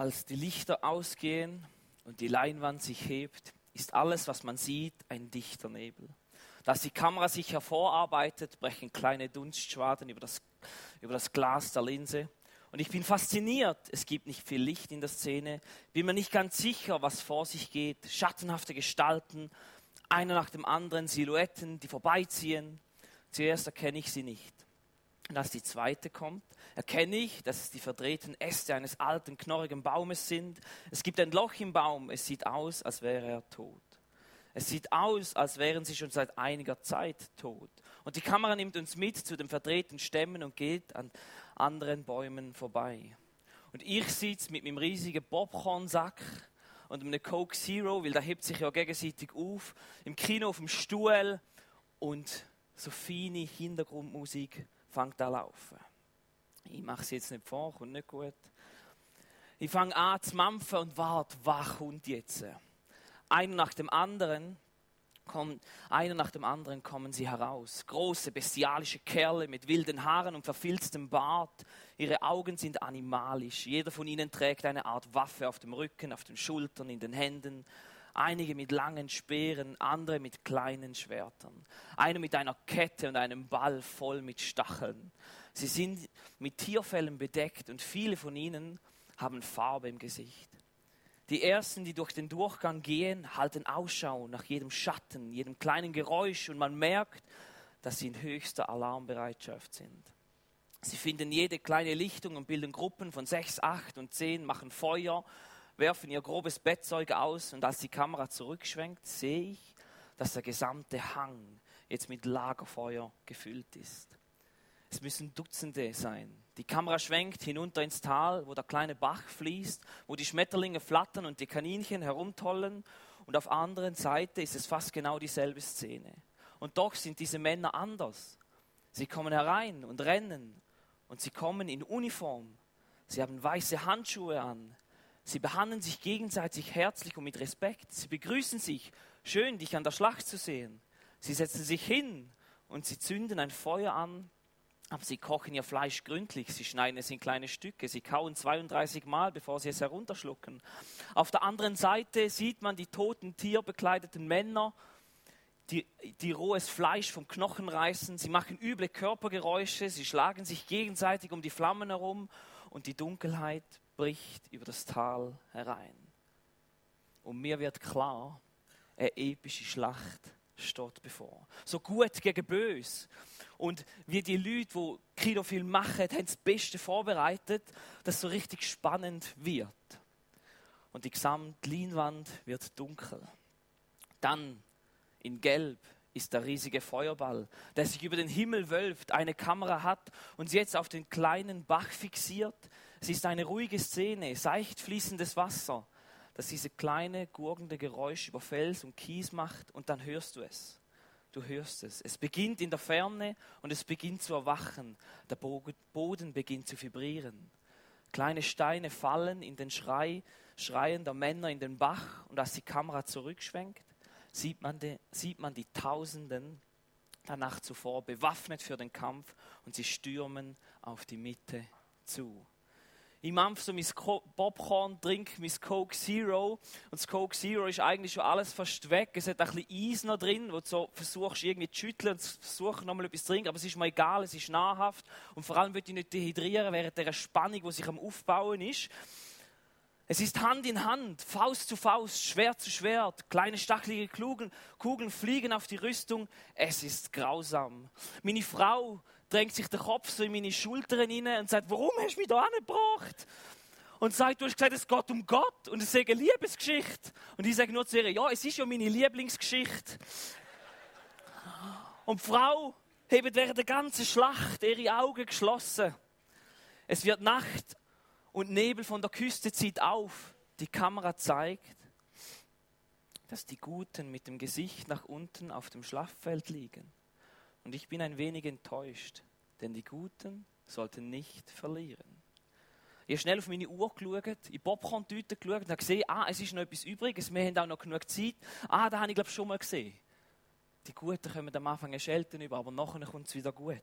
Als die Lichter ausgehen und die Leinwand sich hebt, ist alles, was man sieht, ein dichter Nebel. Als die Kamera sich hervorarbeitet, brechen kleine Dunstschwaden über das, über das Glas der Linse. Und ich bin fasziniert. Es gibt nicht viel Licht in der Szene. Bin mir nicht ganz sicher, was vor sich geht. Schattenhafte Gestalten, einer nach dem anderen, Silhouetten, die vorbeiziehen. Zuerst erkenne ich sie nicht. Und als die zweite kommt, erkenne ich, dass es die verdrehten Äste eines alten, knorrigen Baumes sind. Es gibt ein Loch im Baum. Es sieht aus, als wäre er tot. Es sieht aus, als wären sie schon seit einiger Zeit tot. Und die Kamera nimmt uns mit zu den verdrehten Stämmen und geht an anderen Bäumen vorbei. Und ich sitze mit meinem riesigen Popcorn-Sack und einem Coke Zero, weil der hebt sich ja gegenseitig auf, im Kino auf dem Stuhl und so feine Hintergrundmusik fängt an laufen. Ich mache es jetzt nicht vor, kommt nicht gut. Ich fange an zu mampfen und warte, was kommt jetzt? Einer nach dem anderen kommt, einer nach dem anderen kommen sie heraus. Große, bestialische Kerle mit wilden Haaren und verfilztem Bart. Ihre Augen sind animalisch. Jeder von ihnen trägt eine Art Waffe auf dem Rücken, auf den Schultern, in den Händen. Einige mit langen Speeren, andere mit kleinen Schwertern. Einer mit einer Kette und einem Ball voll mit Stacheln. Sie sind mit Tierfellen bedeckt und viele von ihnen haben Farbe im Gesicht. Die ersten, die durch den Durchgang gehen, halten Ausschau nach jedem Schatten, jedem kleinen Geräusch und man merkt, dass sie in höchster Alarmbereitschaft sind. Sie finden jede kleine Lichtung und bilden Gruppen von sechs, acht und zehn, machen Feuer, werfen ihr grobes Bettzeug aus und als die Kamera zurückschwenkt, sehe ich, dass der gesamte Hang jetzt mit Lagerfeuer gefüllt ist. Es müssen Dutzende sein. Die Kamera schwenkt hinunter ins Tal, wo der kleine Bach fließt, wo die Schmetterlinge flattern und die Kaninchen herumtollen. Und auf der anderen Seite ist es fast genau dieselbe Szene. Und doch sind diese Männer anders. Sie kommen herein und rennen. Und sie kommen in Uniform. Sie haben weiße Handschuhe an. Sie behandeln sich gegenseitig herzlich und mit Respekt. Sie begrüßen sich. Schön, dich an der Schlacht zu sehen. Sie setzen sich hin und sie zünden ein Feuer an aber sie kochen ihr Fleisch gründlich, sie schneiden es in kleine Stücke, sie kauen 32 Mal, bevor sie es herunterschlucken. Auf der anderen Seite sieht man die toten tierbekleideten Männer, die, die rohes Fleisch vom Knochen reißen, sie machen üble Körpergeräusche, sie schlagen sich gegenseitig um die Flammen herum und die Dunkelheit bricht über das Tal herein. Und mir wird klar, eine epische Schlacht steht bevor. So gut gegen bös. Und wie die Leute, die Kinofilm machen, haben das Beste vorbereitet, dass es so richtig spannend wird. Und die gesamte Leinwand wird dunkel. Dann in Gelb ist der riesige Feuerball, der sich über den Himmel wölbt, eine Kamera hat und jetzt auf den kleinen Bach fixiert. Es ist eine ruhige Szene, seicht fließendes Wasser, das diese kleine, gurgende Geräusch über Fels und Kies macht und dann hörst du es du hörst es. Es beginnt in der Ferne und es beginnt zu erwachen. Der Boden beginnt zu vibrieren. Kleine Steine fallen in den Schrei, Schreien der Männer in den Bach und als die Kamera zurückschwenkt, sieht man, die, sieht man die Tausenden der Nacht zuvor bewaffnet für den Kampf und sie stürmen auf die Mitte zu. Ich mampfe so mein Popcorn, trinke mein Coke Zero. Und das Coke Zero ist eigentlich schon alles fast weg. Es hat ein bisschen Eis noch drin, wo du so versuchst, irgendwie zu schütteln und versuchst nochmal etwas zu trinken. Aber es ist mir egal, es ist nahrhaft. Und vor allem will ich nicht dehydrieren während der Spannung, die sich am Aufbauen ist. Es ist Hand in Hand, Faust zu Faust, Schwert zu Schwert, kleine stachelige Kugeln, Kugeln fliegen auf die Rüstung. Es ist grausam. Meine Frau drängt sich der Kopf so in meine Schultern hinein und sagt, warum hast du mich da angebracht? Und sagt, du hast gesagt, es geht um Gott und es ist eine Liebesgeschichte. Und ich sage nur zu ihr, ja, es ist ja meine Lieblingsgeschichte. Und die Frau hebt während der ganzen Schlacht ihre Augen geschlossen. Es wird Nacht und Nebel von der Küste zieht auf. Die Kamera zeigt, dass die Guten mit dem Gesicht nach unten auf dem Schlachtfeld liegen. Und ich bin ein wenig enttäuscht, denn die Guten sollten nicht verlieren. Ich habe schnell auf meine Uhr geschaut, in Popcorn-Tüte geschaut und habe gesehen, ah, es ist noch etwas übriges, wir haben auch noch genug Zeit. Ah, da habe ich glaube ich schon mal gesehen. Die Guten kommen am Anfang Schelten über, aber nachher kommt es wieder gut.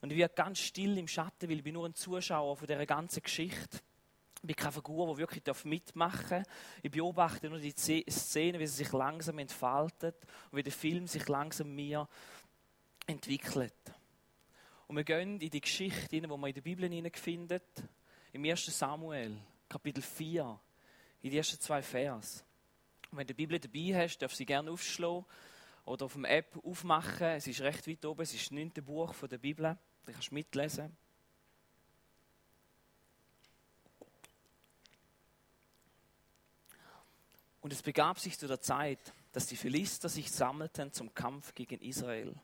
Und ich werde ganz still im Schatten, weil ich bin nur ein Zuschauer von dieser ganzen Geschichte. Ich bin keine Figur, die wirklich mitmachen darf. Ich beobachte nur die Szene, wie sie sich langsam entfaltet und wie der Film sich langsam mir entwickelt. Und wir gehen in die Geschichte, die man in der Bibel findet, im 1. Samuel, Kapitel 4, in die ersten zwei Vers. Und wenn du die Bibel dabei hast, darfst du sie gerne aufschlagen oder auf dem App aufmachen. Es ist recht weit oben, es ist das neunte Buch der Bibel. Du kannst mitlesen. Und es begab sich zu der Zeit, dass die Philister sich sammelten zum Kampf gegen Israel.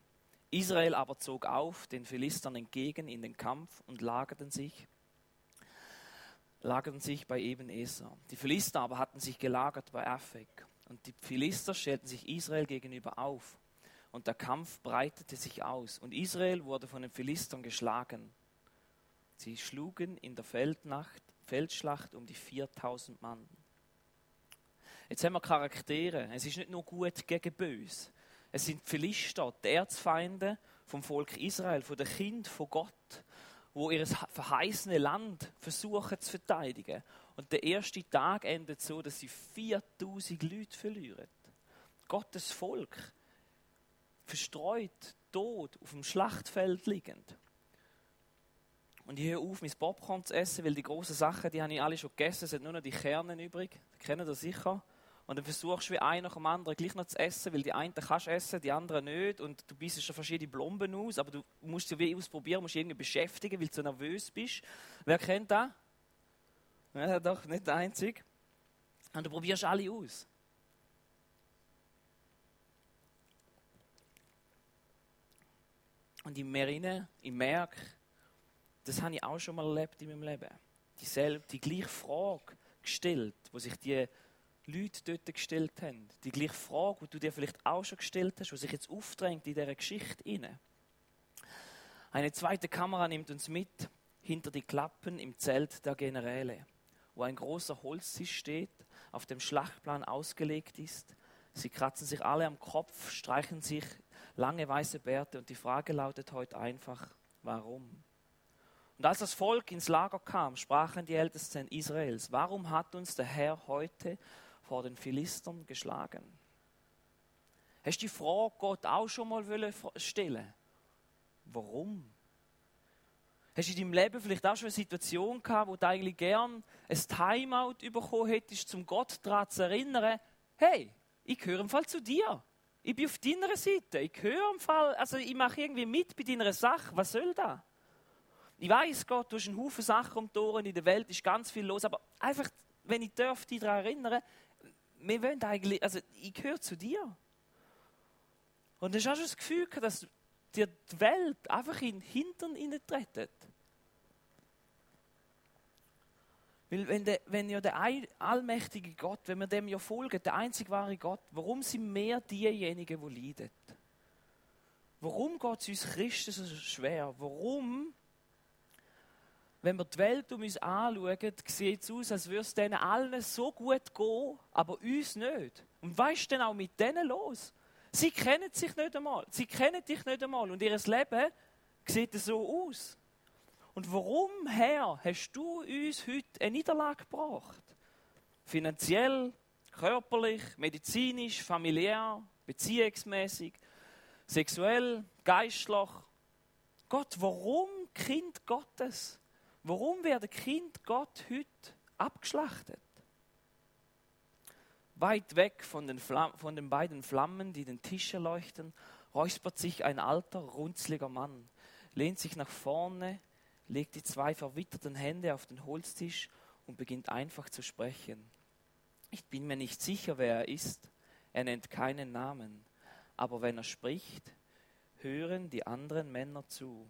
Israel aber zog auf den Philistern entgegen in den Kampf und lagerten sich, lagerten sich bei Eben Eser. Die Philister aber hatten sich gelagert bei Afek. Und die Philister stellten sich Israel gegenüber auf. Und der Kampf breitete sich aus. Und Israel wurde von den Philistern geschlagen. Sie schlugen in der Feldnacht, Feldschlacht um die 4000 Mann. Jetzt haben wir Charaktere. Es ist nicht nur gut gegen böse. Es sind Philister, die Erzfeinde vom Volk Israel, von den Kind von Gott, wo ihr verheißene Land versuchen zu verteidigen. Und der erste Tag endet so, dass sie 4000 Leute verlieren. Gottes Volk verstreut, tot, auf dem Schlachtfeld liegend. Und ich höre auf, mein Popcorn zu essen, weil die großen Sachen, die habe ich alle schon gegessen, es sind nur noch die Kerne übrig. Die kennen das sicher. Und dann versuchst du wie einer nach dem anderen gleich noch zu essen, weil die einen kannst essen, die anderen nicht. Und du bist schon verschiedene Blomben aus, aber du musst sie wie ausprobieren, musst dich irgendwie beschäftigen, weil du so nervös bist. Wer kennt das? Ja, doch, nicht der Einzige. Und du probierst alle aus. Und ich merke, ich merke, das habe ich auch schon mal erlebt in meinem Leben. Dieselbe, die gleiche Frage gestellt, wo sich die Leute dort gestellt haben. Die gleiche Frage, die du dir vielleicht auch schon gestellt hast, die sich jetzt aufdrängt in dieser Geschichte inne. Eine zweite Kamera nimmt uns mit hinter die Klappen im Zelt der Generäle, wo ein großer Holztisch steht, auf dem Schlachtplan ausgelegt ist. Sie kratzen sich alle am Kopf, streichen sich lange weiße Bärte und die Frage lautet heute einfach, warum? Und als das Volk ins Lager kam, sprachen die Ältesten Israels, warum hat uns der Herr heute vor den Philistern geschlagen. Hast du die Frage Gott auch schon mal stellen Warum? Hast du in deinem Leben vielleicht auch schon eine Situation gehabt, wo du eigentlich gern ein Timeout bekommen hättest, um Gott daran zu erinnern, hey, ich gehöre im Fall zu dir. Ich bin auf deiner Seite. Ich gehöre im Fall, also ich mache irgendwie mit bei deiner Sache. Was soll das? Ich weiß, Gott, du hast einen Haufen Sachen um die Ohren, in der Welt ist ganz viel los, aber einfach, wenn ich dich daran erinnern, wir wollen eigentlich, also ich gehöre zu dir. Und hast du das Gefühl, dass dir die Welt einfach in den Hintern hineintreten. Weil wenn, der, wenn ja der allmächtige Gott, wenn wir dem ja folgen, der einzig wahre Gott, warum sind wir diejenigen, die leiden? Warum geht es uns Christen so schwer? Warum wenn wir die Welt um uns anschauen, sieht es aus, als würde es denen allen so gut gehen, aber uns nicht. Und was ist denn auch mit denen los? Sie kennen sich nicht einmal. Sie kennen dich nicht einmal. Und ihr Leben sieht so aus. Und warum, Herr, hast du uns heute eine Niederlage gebracht? Finanziell, körperlich, medizinisch, familiär, beziehungsmäßig, sexuell, geistlich. Gott, warum Kind Gottes? Warum werden Kind Gott heute abgeschlachtet? Weit weg von den, von den beiden Flammen, die den Tisch erleuchten, räuspert sich ein alter, runzliger Mann, lehnt sich nach vorne, legt die zwei verwitterten Hände auf den Holztisch und beginnt einfach zu sprechen. Ich bin mir nicht sicher, wer er ist. Er nennt keinen Namen. Aber wenn er spricht, hören die anderen Männer zu.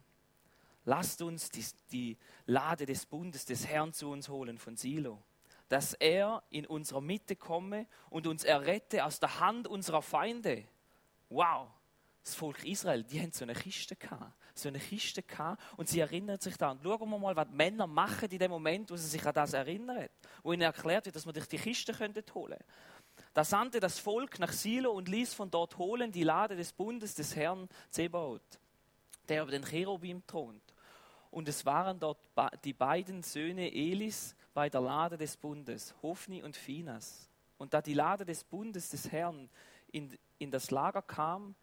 Lasst uns die, die Lade des Bundes des Herrn zu uns holen von Silo, dass er in unserer Mitte komme und uns errette aus der Hand unserer Feinde. Wow, das Volk Israel, die haben so eine Kiste gehabt, so eine Kiste gehabt und sie erinnert sich da. Und schauen wir mal, was die Männer machen in dem Moment, wo sie sich an das erinnern, wo ihnen erklärt wird, dass man durch die Kiste holen könnte. Da sandte das Volk nach Silo und ließ von dort holen die Lade des Bundes des Herrn Zebaoth, der über den Cherubim thront und es waren dort die beiden Söhne Elis, bei der Lade des Bundes, Hofni und Finas. Und da die Lade des Bundes des Herrn in, in das Lager kam,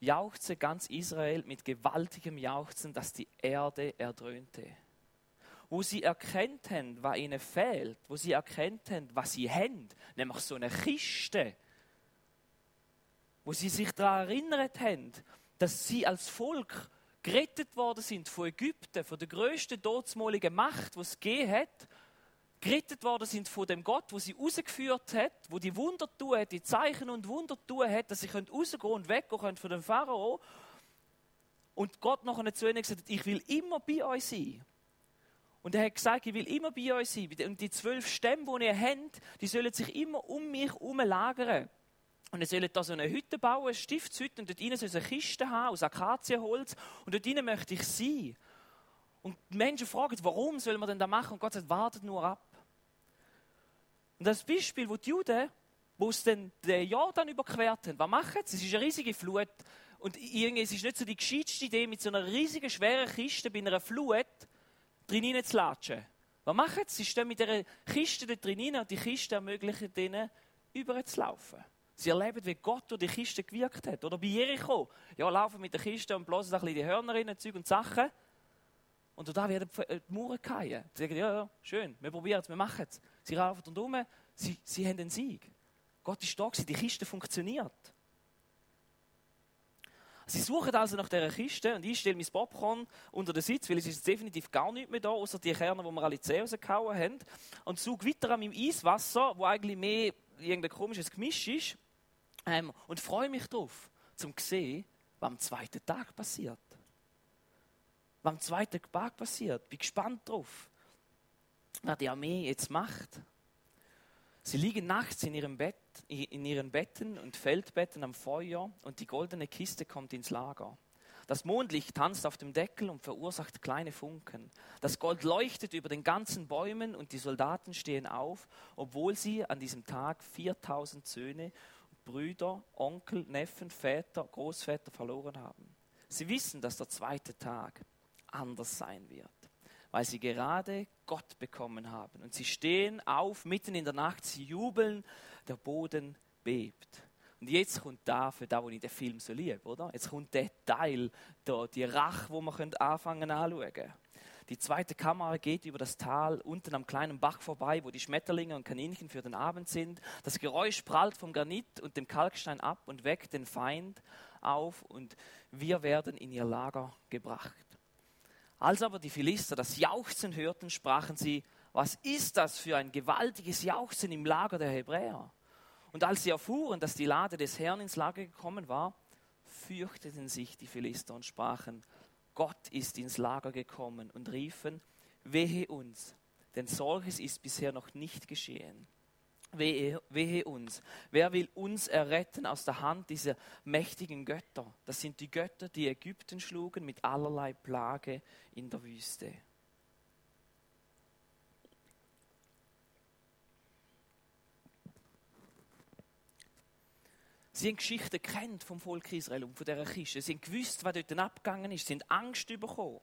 jauchzte ganz Israel mit gewaltigem Jauchzen, dass die Erde erdröhnte. Wo sie erkennten, was ihnen fehlt, wo sie erkennten, was sie haben, nämlich so eine Kiste, wo sie sich daran erinnert haben, dass sie als Volk gerettet worden sind von Ägypten, von der größten todsmaligen Macht, die es gegeben hat, gerettet worden sind von dem Gott, wo sie rausgeführt hat, wo die Wunder tun hat, die Zeichen und Wunder tun hat, dass sie rausgehen und weggehen können von dem Pharao. Und Gott nachher zu ihnen gesagt hat, ich will immer bei euch sein. Und er hat gesagt, ich will immer bei euch sein. Und die zwölf Stämme, die ihr habt, die sollen sich immer um mich herum lagern. Und ihr sollt da so eine Hütte bauen, Stiftshütte, und dort innen soll es eine Kiste haben aus Akazienholz. Und dort innen möchte ich sein. Und die Menschen fragen, warum sollen wir denn das machen? Und Gott sagt, wartet nur ab. Und das Beispiel, wo die Juden, wo es den Jordan überquert haben, was machen sie? Es ist eine riesige Flut. Und irgendwie, es ist nicht so die gescheiteste Idee, mit so einer riesigen, schweren Kiste bei einer Flut drin zu latschen. Was machen sie? Sie stehen mit dieser Kiste da drin und die Kiste ermöglicht ihnen, über zu laufen. Sie erleben, wie Gott durch die Kiste gewirkt hat. Oder bei Jericho. Ja, laufen mit der Kiste und blasen ein bisschen die Hörner rein, Zeug und Sachen. Und da werden die Mauern fallen. Sie sagen, ja, ja, schön, wir probieren es, wir machen es. Sie laufen und um, sie, sie haben den Sieg. Gott ist da die Kiste funktioniert. Sie suchen also nach dieser Kiste und ich stelle mein Popcorn unter den Sitz, weil es ist definitiv gar nichts mehr da, außer die Kerne, die wir alle zehn rausgehauen haben. Und suche weiter an meinem Eiswasser, wo eigentlich mehr irgendein komisches Gemisch ist. Ähm, und freue mich darauf, zum zu sehen, was am zweiten Tag passiert. Was am zweiten Tag passiert. Bin gespannt drauf was die Armee jetzt macht. Sie liegen nachts in, ihrem Bett, in ihren Betten und Feldbetten am Feuer und die goldene Kiste kommt ins Lager. Das Mondlicht tanzt auf dem Deckel und verursacht kleine Funken. Das Gold leuchtet über den ganzen Bäumen und die Soldaten stehen auf, obwohl sie an diesem Tag 4000 Söhne, Brüder, Onkel, Neffen, Väter, Großväter verloren haben. Sie wissen, dass der zweite Tag anders sein wird weil sie gerade Gott bekommen haben. Und sie stehen auf mitten in der Nacht, sie jubeln, der Boden bebt. Und jetzt kommt da, für da, wo ich den Film so liebe, oder? Jetzt kommt der Teil, da, die Rache, wo man anfangen anzuschauen. Die zweite Kamera geht über das Tal unten am kleinen Bach vorbei, wo die Schmetterlinge und Kaninchen für den Abend sind. Das Geräusch prallt vom Granit und dem Kalkstein ab und weckt den Feind auf und wir werden in ihr Lager gebracht. Als aber die Philister das Jauchzen hörten, sprachen sie, was ist das für ein gewaltiges Jauchzen im Lager der Hebräer? Und als sie erfuhren, dass die Lade des Herrn ins Lager gekommen war, fürchteten sich die Philister und sprachen, Gott ist ins Lager gekommen und riefen, wehe uns, denn solches ist bisher noch nicht geschehen. Wehe, wehe, uns. Wer will uns erretten aus der Hand dieser mächtigen Götter? Das sind die Götter, die Ägypten schlugen mit allerlei Plage in der Wüste. Sie haben Geschichte kennt vom Volk Israel und von dieser Kiste. Sie haben gewusst, was dort abgegangen ist. Sie haben Angst bekommen.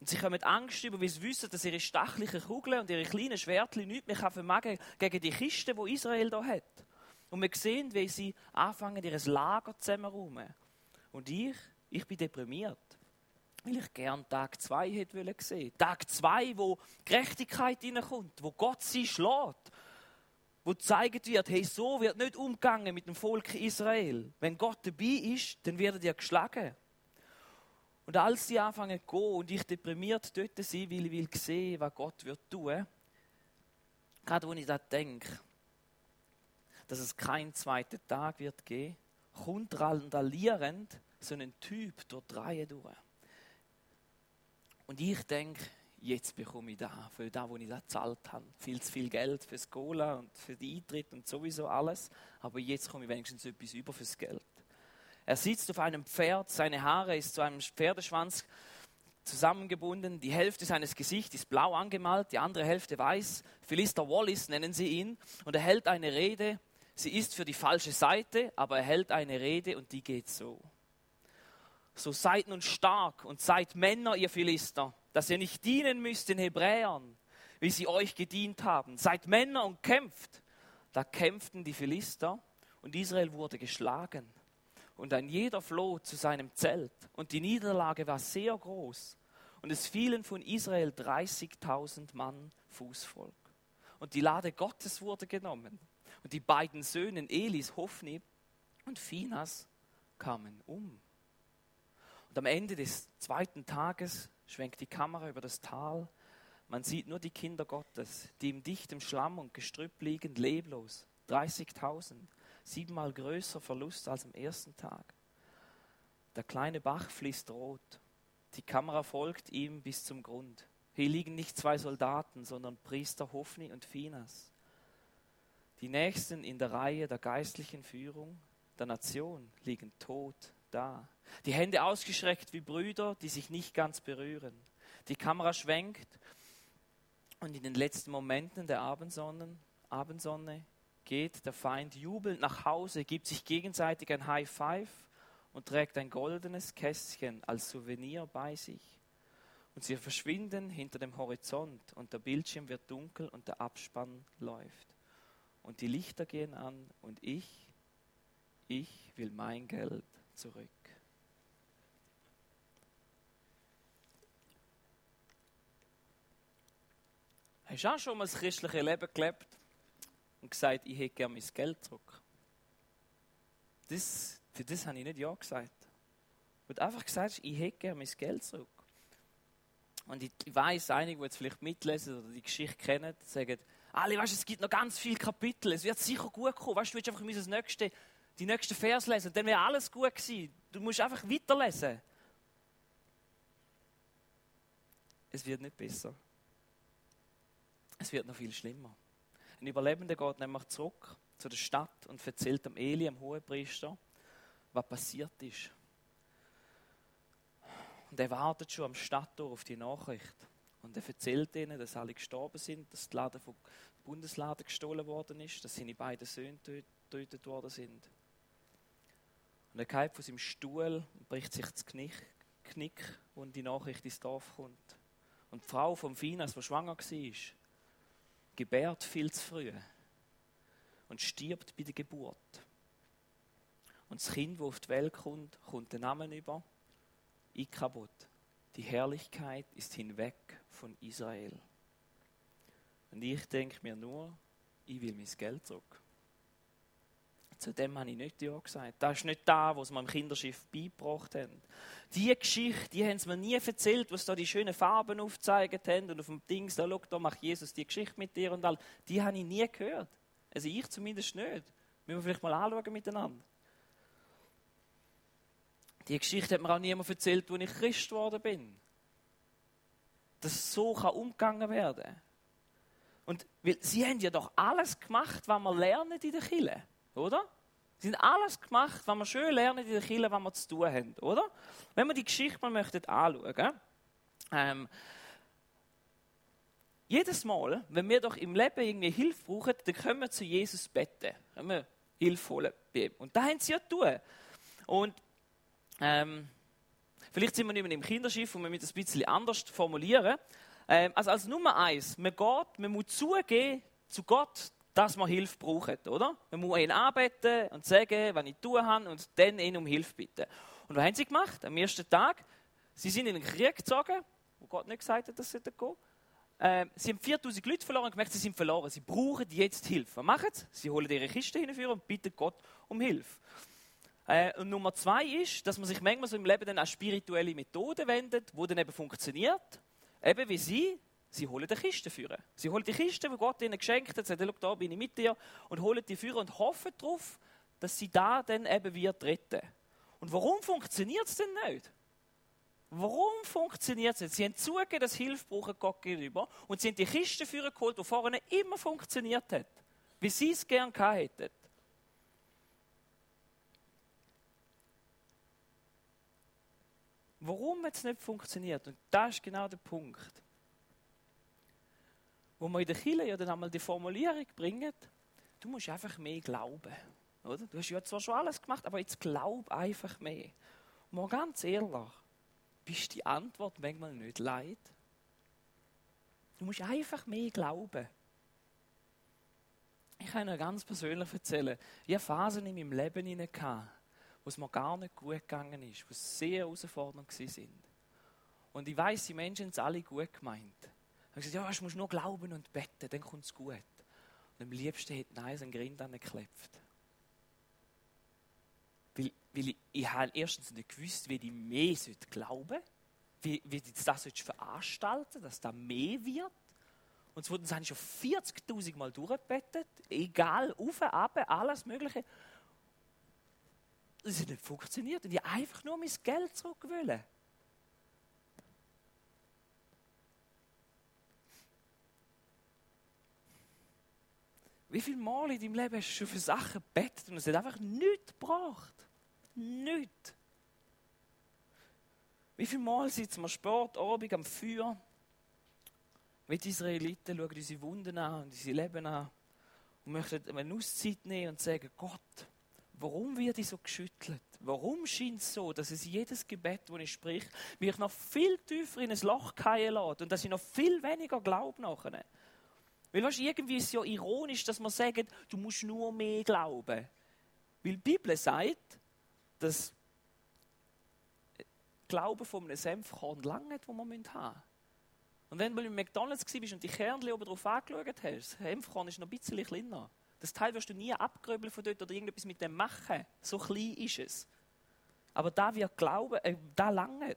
Und sie kommen Angst über, weil sie wissen, dass ihre stachlichen Kugeln und ihre kleinen Schwertchen nichts mehr vermagen gegen die Kiste, die Israel da hat. Und wir sehen, wie sie anfangen, ihr Lager zusammenzuräumen. Und ich, ich bin deprimiert. Weil ich gern Tag 2 hätte sehen Tag 2, wo Gerechtigkeit hineinkommt, wo Gott sie schlägt. Wo gezeigt wird, hey, so wird nicht umgegangen mit dem Volk Israel. Wenn Gott dabei ist, dann wird er geschlagen. Und als sie anfangen zu gehen und ich deprimiert dort sein, weil ich will sehen, was Gott wird tun, gerade wenn ich da denke, dass es keinen zweiten Tag wird geben, kommt randalierend so ein Typ durch die Reihe durch. Und ich denke, jetzt bekomme ich da, für das, was ich da gezahlt habe. Viel zu viel Geld fürs Cola und für die Eintritt und sowieso alles. Aber jetzt komme ich wenigstens etwas über fürs Geld. Er sitzt auf einem Pferd, seine Haare ist zu einem Pferdeschwanz zusammengebunden, die Hälfte seines Gesichts ist blau angemalt, die andere Hälfte weiß. Philister Wallis nennen sie ihn und er hält eine Rede. Sie ist für die falsche Seite, aber er hält eine Rede und die geht so. So seid nun stark und seid Männer, ihr Philister, dass ihr nicht dienen müsst den Hebräern. wie sie euch gedient haben. Seid Männer und kämpft. Da kämpften die Philister und Israel wurde geschlagen. Und ein jeder floh zu seinem Zelt. Und die Niederlage war sehr groß. Und es fielen von Israel 30.000 Mann Fußvolk. Und die Lade Gottes wurde genommen. Und die beiden Söhne Elis, Hophni und Phinas, kamen um. Und am Ende des zweiten Tages schwenkt die Kamera über das Tal. Man sieht nur die Kinder Gottes, die im dichten Schlamm und Gestrüpp liegen, leblos. 30.000, siebenmal größer Verlust als am ersten Tag. Der kleine Bach fließt rot. Die Kamera folgt ihm bis zum Grund. Hier liegen nicht zwei Soldaten, sondern Priester Hophni und Phinas. Die nächsten in der Reihe der geistlichen Führung der Nation liegen tot da. Die Hände ausgestreckt wie Brüder, die sich nicht ganz berühren. Die Kamera schwenkt und in den letzten Momenten der Abendsonne, Abendsonne geht der Feind jubelnd nach Hause, gibt sich gegenseitig ein High Five und trägt ein goldenes Kästchen als Souvenir bei sich. Und sie verschwinden hinter dem Horizont und der Bildschirm wird dunkel und der Abspann läuft. Und die Lichter gehen an und ich, ich will mein Geld zurück. Hast du auch schon mal das christliche Leben gelebt und gesagt, ich hätte gerne mein Geld zurück? Das, für das habe ich nicht Ja gesagt. Und einfach gesagt, ich hätte gerne mein Geld zurück. Und ich, weiß, einige, die jetzt vielleicht mitlesen oder die Geschichte kennen, sagen, alle, weißt, es gibt noch ganz viele Kapitel, es wird sicher gut kommen. Weißt, du willst einfach das nächste, die nächsten Vers lesen, und dann wäre alles gut gewesen. Du musst einfach weiterlesen. Es wird nicht besser. Es wird noch viel schlimmer. Ein Überlebender geht nämlich zurück zu der Stadt und erzählt dem Eli, dem Hohepriester, was passiert ist. Und er wartet schon am Stadttor auf die Nachricht. Und er erzählt ihnen, dass alle gestorben sind, dass die Laden vom Bundesladen gestohlen worden ist, dass seine beiden Söhne getötet worden sind. Und er geht von seinem Stuhl und bricht sich das Knick, Knick, wo die Nachricht ins Dorf kommt. Und die Frau vom Finas, die schwanger war, gebärt viel zu früh und stirbt bei der Geburt. Und das Kind, das auf die Welt kommt, kommt den Namen über Ikabot. Die Herrlichkeit ist hinweg von Israel. Und ich denke mir nur, ich will mein Geld zurück. Zu dem habe ich nicht Ja gesagt. Das ist nicht da, was wir im Kinderschiff beigebracht haben. Die Geschichte, die haben sie mir nie erzählt, was da die schönen Farben aufgezeigt haben und auf dem Dings, da, schau, da macht Jesus die Geschichte mit dir und all. Die habe ich nie gehört. Also ich zumindest nicht. Müssen wir vielleicht mal anschauen miteinander. Die Geschichte hat mir auch niemand erzählt, als ich Christ geworden bin. Dass so kann umgegangen werden Und weil, sie haben ja doch alles gemacht, was wir lernen in der Kirche. Oder? Sie sind alles gemacht, was wir schön lernen in der Kirche, was wir zu tun haben, oder? Wenn wir die Geschichte mal möchten anschauen, ähm, jedes Mal, wenn wir doch im Leben irgendwie Hilfe brauchen, dann können wir zu Jesus beten. Können wir Hilfe holen Und da haben sie ja tun. Und ähm, vielleicht sind wir nicht mehr im Kinderschiff und wir müssen das ein bisschen anders formulieren. Ähm, also als Nummer eins, man geht, man muss zugeben zu Gott, dass man Hilfe braucht, oder? Man muss ihn anbeten und sagen, was ich tun habe und dann ihn um Hilfe bitten. Und was haben sie gemacht? Am ersten Tag, sie sind in den Krieg gezogen, wo Gott nicht gesagt hat, dass sie da gehen. Ähm, sie haben 4000 Leute verloren und gemerkt, sie sind verloren. Sie brauchen jetzt Hilfe. Was machen sie? Sie holen ihre Kiste hinführen und bitten Gott um Hilfe. Äh, und Nummer zwei ist, dass man sich manchmal so im Leben dann an spirituelle Methoden wendet, wo dann eben funktioniert. Eben wie sie, Sie holen die Kiste führen. Sie holen die Kiste, die Gott ihnen geschenkt hat, sagen, da bin ich mit dir, und holen die führen und hoffen darauf, dass sie da dann eben wird retten. Und warum funktioniert es denn nicht? Warum funktioniert es nicht? Sie haben zugegeben, dass Hilfe brauchen Gott gegenüber und sie haben die Kiste führen geholt, die vorne immer funktioniert hat, wie sie es gern hätten. Warum hat es nicht funktioniert? Und das ist genau der Punkt wo wir in der Kirche ja dann einmal die Formulierung bringen, du musst einfach mehr glauben. Oder? Du hast ja zwar schon alles gemacht, aber jetzt glaub einfach mehr. Und mal ganz ehrlich, bist die Antwort manchmal nicht leid? Du musst einfach mehr glauben. Ich kann Ihnen ganz persönlich erzählen, ich hatte Phasen in meinem Leben hinein, wo es mir gar nicht gut gegangen ist, wo es sehr herausfordernd waren. Und ich weiß, die Menschen haben es alle gut gemeint. Ich habe gesagt, ja, du musst nur glauben und beten, dann kommt es gut. Und am liebsten hätte Nein ein Grind angeklebt. Weil, weil ich, ich habe erstens nicht gewusst, wie ich mehr glauben sollte, wie, wie ich das veranstalten dass da mehr wird. Und zweitens habe ich schon 40.000 Mal durchgebettet, egal, auf, ab, alles Mögliche. Das hat nicht funktioniert. Und ich einfach nur mein Geld zurück Wie viele Mal in deinem Leben hast du schon für Sachen gebetet und es hat einfach nichts gebracht? Nichts. Wie viele Mal sitzen wir Sport, Abend am Feuer mit Israeliten, schauen unsere Wunden an und unsere Leben an und möchten eine Auszeit nehmen und sagen, Gott, warum wird ich so geschüttelt? Warum scheint es so, dass es jedes Gebet, das ich sprich, mich noch viel tiefer in ein Loch fallen lässt und dass ich noch viel weniger glaube nachher? Weil weißt, irgendwie ist es ja ironisch, dass man sagt, du musst nur mehr glauben. Weil die Bibel sagt, dass Glauben von einem Senfkorn lange das man haben müssen. Und wenn du im McDonalds warst und die Kernchen oben drauf angeschaut hast, das Senfkorn ist noch ein bisschen kleiner. Das Teil wirst du nie abgröbeln von dort oder irgendetwas mit dem machen. So klein ist es. Aber da wir glauben, äh, da lange.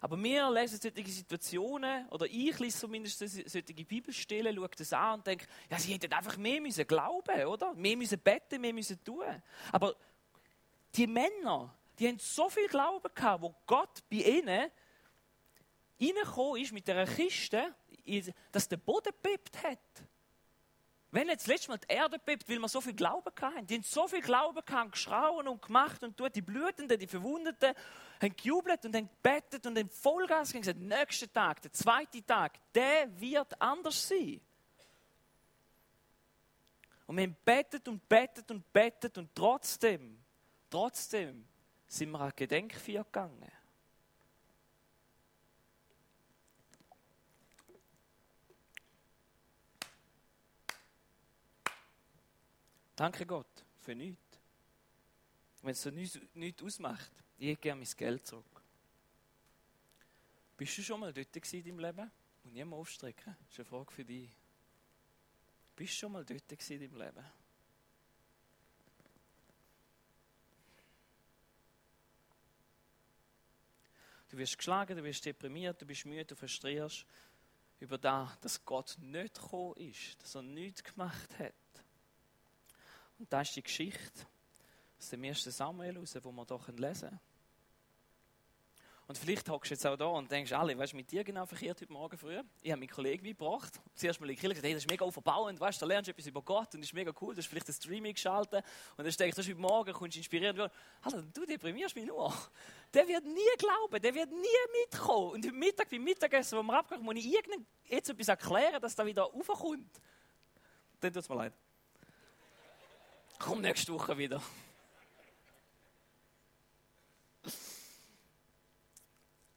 Aber wir lesen solche Situationen, oder ich lese zumindest solche Bibelstellen, schaue das an und denke, ja, sie hätten einfach mehr müssen glauben, oder? Mehr müssen beten, mehr müssen tun. Aber die Männer, die haben so viel Glauben gehabt, wo Gott bei ihnen reingekommen ist mit dieser Kiste, dass der Boden bebt hat. Wenn jetzt letztes Mal die Erde bebt, weil wir so viel Glauben hatten. Die haben so viel Glauben gehabt, geschrauen und gemacht und tut die Blutenden, die Verwundeten, haben gejubelt und haben gebetet und haben Vollgas gegeben und gesagt, nächsten Tag, der zweite Tag, der wird anders sein. Und wir haben betet und betet und betet und trotzdem, trotzdem sind wir an Gedenkfeier gegangen. Danke Gott für nichts. Wenn es so nichts, nichts ausmacht, ich gerne mein Geld zurück. Bist du schon mal dort in deinem Leben? Und niemand aufstrecken. Das ist eine Frage für dich. Bist du schon mal dort in deinem Leben? Du wirst geschlagen, du wirst deprimiert, du bist müde, du frustrierst über das, dass Gott nicht gekommen ist, dass er nichts gemacht hat. Und das ist die Geschichte aus dem ersten Samuel raus, wir hier lesen können. Und vielleicht hockst du jetzt auch da und denkst, alle, weißt du, mit dir genau verkehrt heute Morgen früh? Ich habe meinen Kollegen mitgebracht. Zuerst mal in die Kirche gesagt, hey, das ist mega aufbauend, weißt da lernst du etwas über Gott und das ist mega cool, du hast vielleicht ein Streaming geschaltet und dann denkst du, heute Morgen kommst du inspiriert. Alter, du deprimierst mich nur. Der wird nie glauben, der wird nie mitkommen. Und am Mittag, beim Mittagessen, wo wir abgehen, muss ich irgend jetzt etwas erklären, dass da wieder raufkommt. Dann tut es mir leid. Komm nächste Woche wieder.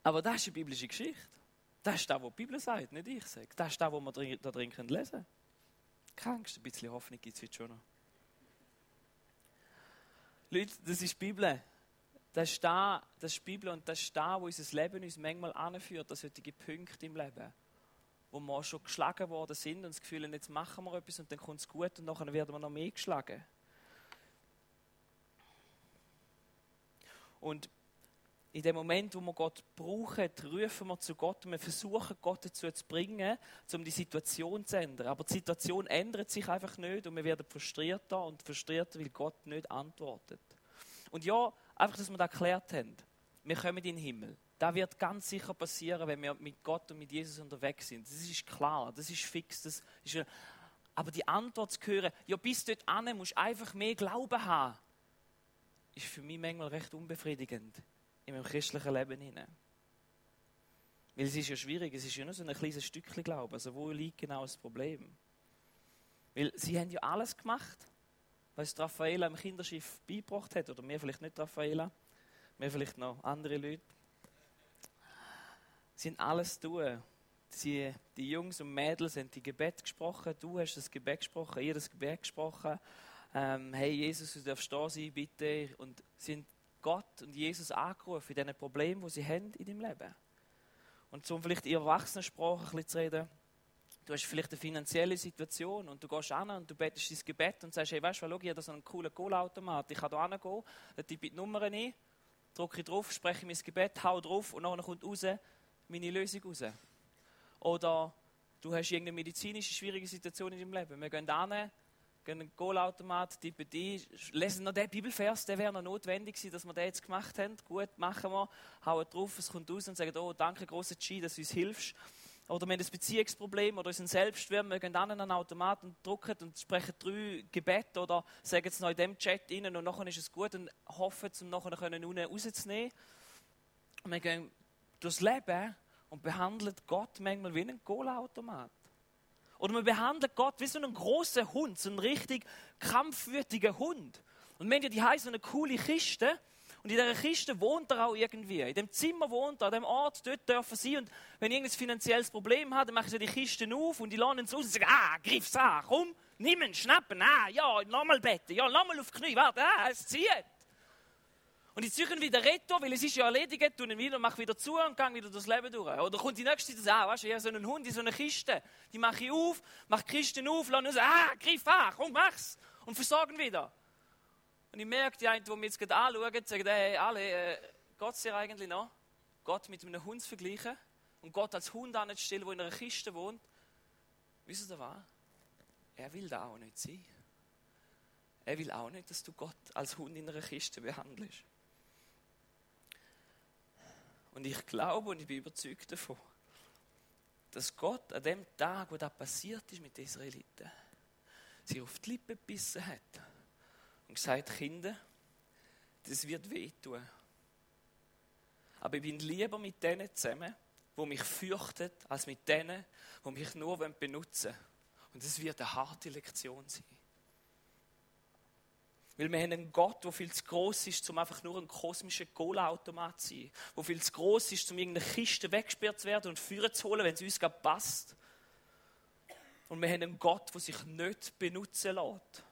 Aber das ist eine biblische Geschichte. Das ist das, was die Bibel sagt, nicht ich sage. Das ist das, was wir da drin lesen können. Krankst, ein bisschen Hoffnung gibt es heute schon noch. Leute, das ist die Bibel. Das ist, da, das ist die Bibel und das ist da, wo unser Leben uns manchmal anführt, das solche Punkte im Leben, wo wir schon geschlagen worden sind und das Gefühl haben, jetzt machen wir etwas und dann kommt es gut und nachher werden wir noch mehr geschlagen. Und in dem Moment, wo wir Gott brauchen, rufen wir zu Gott und wir versuchen, Gott dazu zu bringen, um die Situation zu ändern. Aber die Situation ändert sich einfach nicht und wir werden frustrierter und frustrierter, weil Gott nicht antwortet. Und ja, einfach, dass wir das erklärt haben. Wir kommen in den Himmel. Das wird ganz sicher passieren, wenn wir mit Gott und mit Jesus unterwegs sind. Das ist klar, das ist fix. Das ist aber die Antwort zu hören, ja, bis dort an musst du einfach mehr Glauben haben, ist für mich manchmal recht unbefriedigend in meinem christlichen Leben hinein. Weil es ist ja schwierig, es ist ja nur so ein kleines Stückchen Glauben. Also wo liegt genau das Problem? Weil sie haben ja alles gemacht, was Raffaella im Kinderschiff beigebracht hat. Oder mir vielleicht nicht Raffaella, mir vielleicht noch andere Leute. Sie haben alles tun, die, die Jungs und Mädels haben die Gebet gesprochen, du hast das Gebet gesprochen, ihr das Gebet gesprochen. Ähm, hey Jesus, du darfst da sein, bitte. Und sind Gott und Jesus angerufen in diesen Problemen, die sie haben in deinem Leben. Und um vielleicht in Erwachsenensprache ein bisschen zu reden, du hast vielleicht eine finanzielle Situation und du gehst an und du betest dein Gebet und sagst, hey, weißt du, schau, ich habe so einen coolen Cola-Automat, ich kann da hingehen, da tippe ich die Nummer ein, drücke drauf, spreche mein Gebet, hau drauf und dann kommt raus meine Lösung raus. Oder du hast irgendeine medizinische schwierige Situation in deinem Leben. Wir gehen an, einen Goalautomat, tippen die, lesen noch den Bibelvers, der wäre noch notwendig gewesen, dass wir den jetzt gemacht haben. Gut, machen wir, hauen drauf, es kommt raus und sagen, oh, danke, großer G, dass du uns hilfst. Oder wir haben ein Beziehungsproblem oder unseren Selbstwert, wir gehen an einen Automat und drücken und sprechen drei Gebete oder sagen es noch in dem Chat rein und nachher ist es gut und hoffen, um nachher können unten rauszunehmen. Und wir gehen durchs Leben und behandeln Gott manchmal wie einen Cola-Automat. Oder man behandelt Gott wie so einen großen Hund, so einen richtig kampfwürdigen Hund. Und wenn ja die heißt so eine coole Kiste und in dieser Kiste wohnt er auch irgendwie. In dem Zimmer wohnt er, an dem Ort, dort dürfen sie. Und wenn irgendein finanzielles Problem hat, dann machen sie die Kiste auf und die laden es raus und sagen, ah, griff's an, komm, nimm ihn, schnappen, ah, ja, nochmal betten, ja, nochmal auf die Knie, warte, ah, es zieht. Und ich ziehe ihn wieder retto, weil es ist ja erledigt, tue ihn wieder, mache wieder zu und gehe wieder durchs Leben durch. Oder kommt die nächste Zeit, ah, weißt du, ich habe so einen Hund in so einer Kiste, die mache ich auf, mache die Kiste auf, lasse ihn so, ah, griff an, komm, mach's. Und versorge ihn wieder. Und ich merke, die einen, die mich jetzt gerade anschauen, sagen, hey, alle, äh, Gott dir eigentlich noch? Gott mit einem Hund zu vergleichen und Gott als Hund anzustellen, der in einer Kiste wohnt. Wisst ihr was? Er will da auch nicht sein. Er will auch nicht, dass du Gott als Hund in einer Kiste behandelst. Und ich glaube und ich bin überzeugt davon, dass Gott an dem Tag, wo das passiert ist mit den Israeliten, sie auf die Lippe gebissen hat und gesagt, Kinder, das wird wehtun. Aber ich bin lieber mit denen zusammen, wo mich fürchten, als mit denen, wo mich nur benutzen wollen. Und es wird eine harte Lektion sein. Weil wir haben einen Gott, der viel zu groß ist, um einfach nur ein kosmischer Cola-Automat zu sein. Der viel zu groß ist, um irgendeine Kiste weggesperrt zu werden und führen zu holen, wenn es uns gerade passt. Und wir haben einen Gott, der sich nicht benutzen lässt.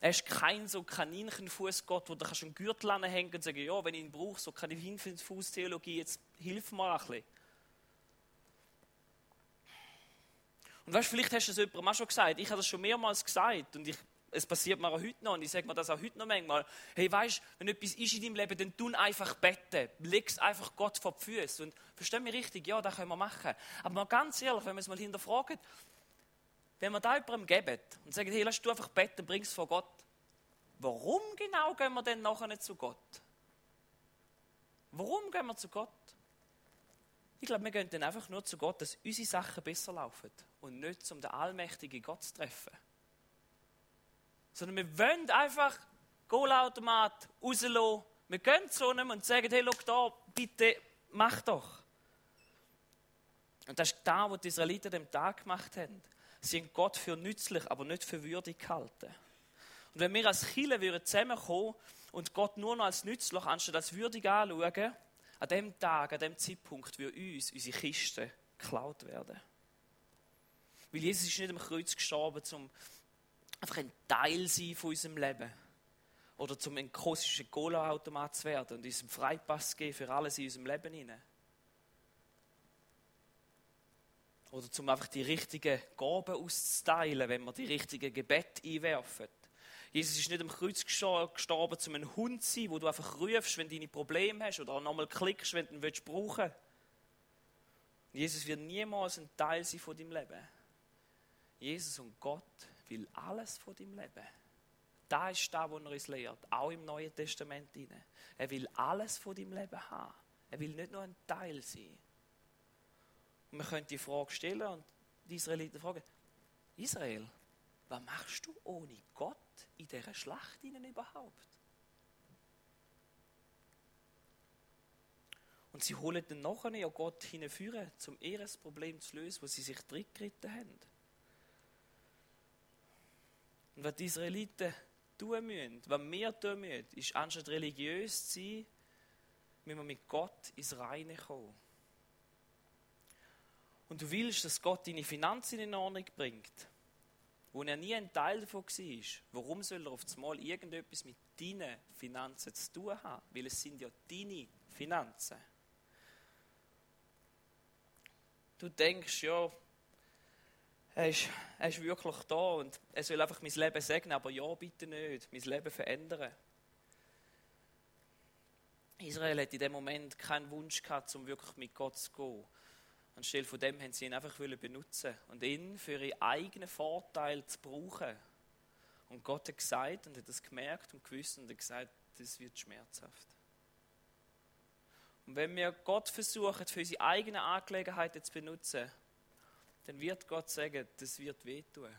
Er ist kein so Kaninchenfußgott, wo du einen Gürtel anhängen und sagen, ja, wenn ich ihn brauche, so Kaninchenfußtheologie, jetzt hilf mir ein bisschen. Und weißt, vielleicht hast du es jemandem auch schon gesagt. Ich habe das schon mehrmals gesagt und ich es passiert mir auch heute noch und ich sage mir das auch heute noch manchmal. Hey, weißt, wenn etwas ist in deinem Leben, dann tun einfach beten. Leg es einfach Gott vor die Füße. Und versteh mich richtig, ja, das können wir machen. Aber mal ganz ehrlich, wenn wir es mal hinterfragen, wenn wir da jemandem geben und sagen, hey, lass du einfach beten, bring es vor Gott. Warum genau gehen wir denn nachher nicht zu Gott? Warum gehen wir zu Gott? Ich glaube, wir gehen dann einfach nur zu Gott, dass unsere Sachen besser laufen und nicht, um den allmächtigen Gott zu treffen sondern wir wollen einfach Kohlautomat rauslassen. Wir gehen zu ihm und sagen, hey, schau da, bitte, mach doch. Und das ist da, was die Israeliten dem Tag gemacht haben. Sie haben Gott für nützlich, aber nicht für würdig gehalten. Und wenn wir als Chile würden zusammenkommen und Gott nur noch als nützlich anstatt als würdig anschauen, an dem Tag, an dem Zeitpunkt würde uns unsere Kiste geklaut werden. Weil Jesus ist nicht am Kreuz gestorben, um einfach ein Teil sein von unserem Leben. Oder zum ein kosmischer Cola-Automat zu werden und uns einen Freipass zu geben für alles in unserem Leben hinein. Oder zum einfach die richtigen Gaben auszuteilen, wenn wir die richtigen Gebete einwerfen. Jesus ist nicht am Kreuz gestorben, um ein Hund zu sein, wo du einfach rufst, wenn du deine Probleme hast oder nochmal klickst, wenn du ihn brauchen willst. Jesus wird niemals ein Teil sein von deinem Leben. Jesus und Gott will alles von deinem Leben. Da ist das, was er uns lehrt, auch im Neuen Testament. Er will alles von deinem Leben haben. Er will nicht nur ein Teil sein. Und man könnte die Frage stellen und die Israeliten fragen, Israel, was machst du ohne Gott in dieser Schlacht überhaupt? Und sie holen dann nachher ja Gott hinführen, um ihr Problem zu lösen, wo sie sich drin haben. Und was die Israeliten tun müssen, was wir tun müssen, ist, anstatt religiös zu sein, müssen wir mit Gott ins Reine kommen. und du willst, dass Gott deine Finanzen in Ordnung bringt, wo er nie ein Teil davon war, warum soll er auf einmal irgendetwas mit deinen Finanzen zu tun haben? Weil es sind ja deine Finanzen. Du denkst, ja, er ist, er ist wirklich da und er soll einfach mein Leben segnen, aber ja, bitte nicht, mein Leben verändern. Israel hat in dem Moment keinen Wunsch gehabt, um wirklich mit Gott zu gehen. Anstelle von dem haben sie ihn einfach benutzen und ihn für ihren eigenen Vorteil zu brauchen. Und Gott hat gesagt und hat das gemerkt und gewusst und hat gesagt, das wird schmerzhaft. Und wenn wir Gott versuchen, für unsere eigenen Angelegenheiten zu benutzen, dann wird Gott sagen, das wird wehtun.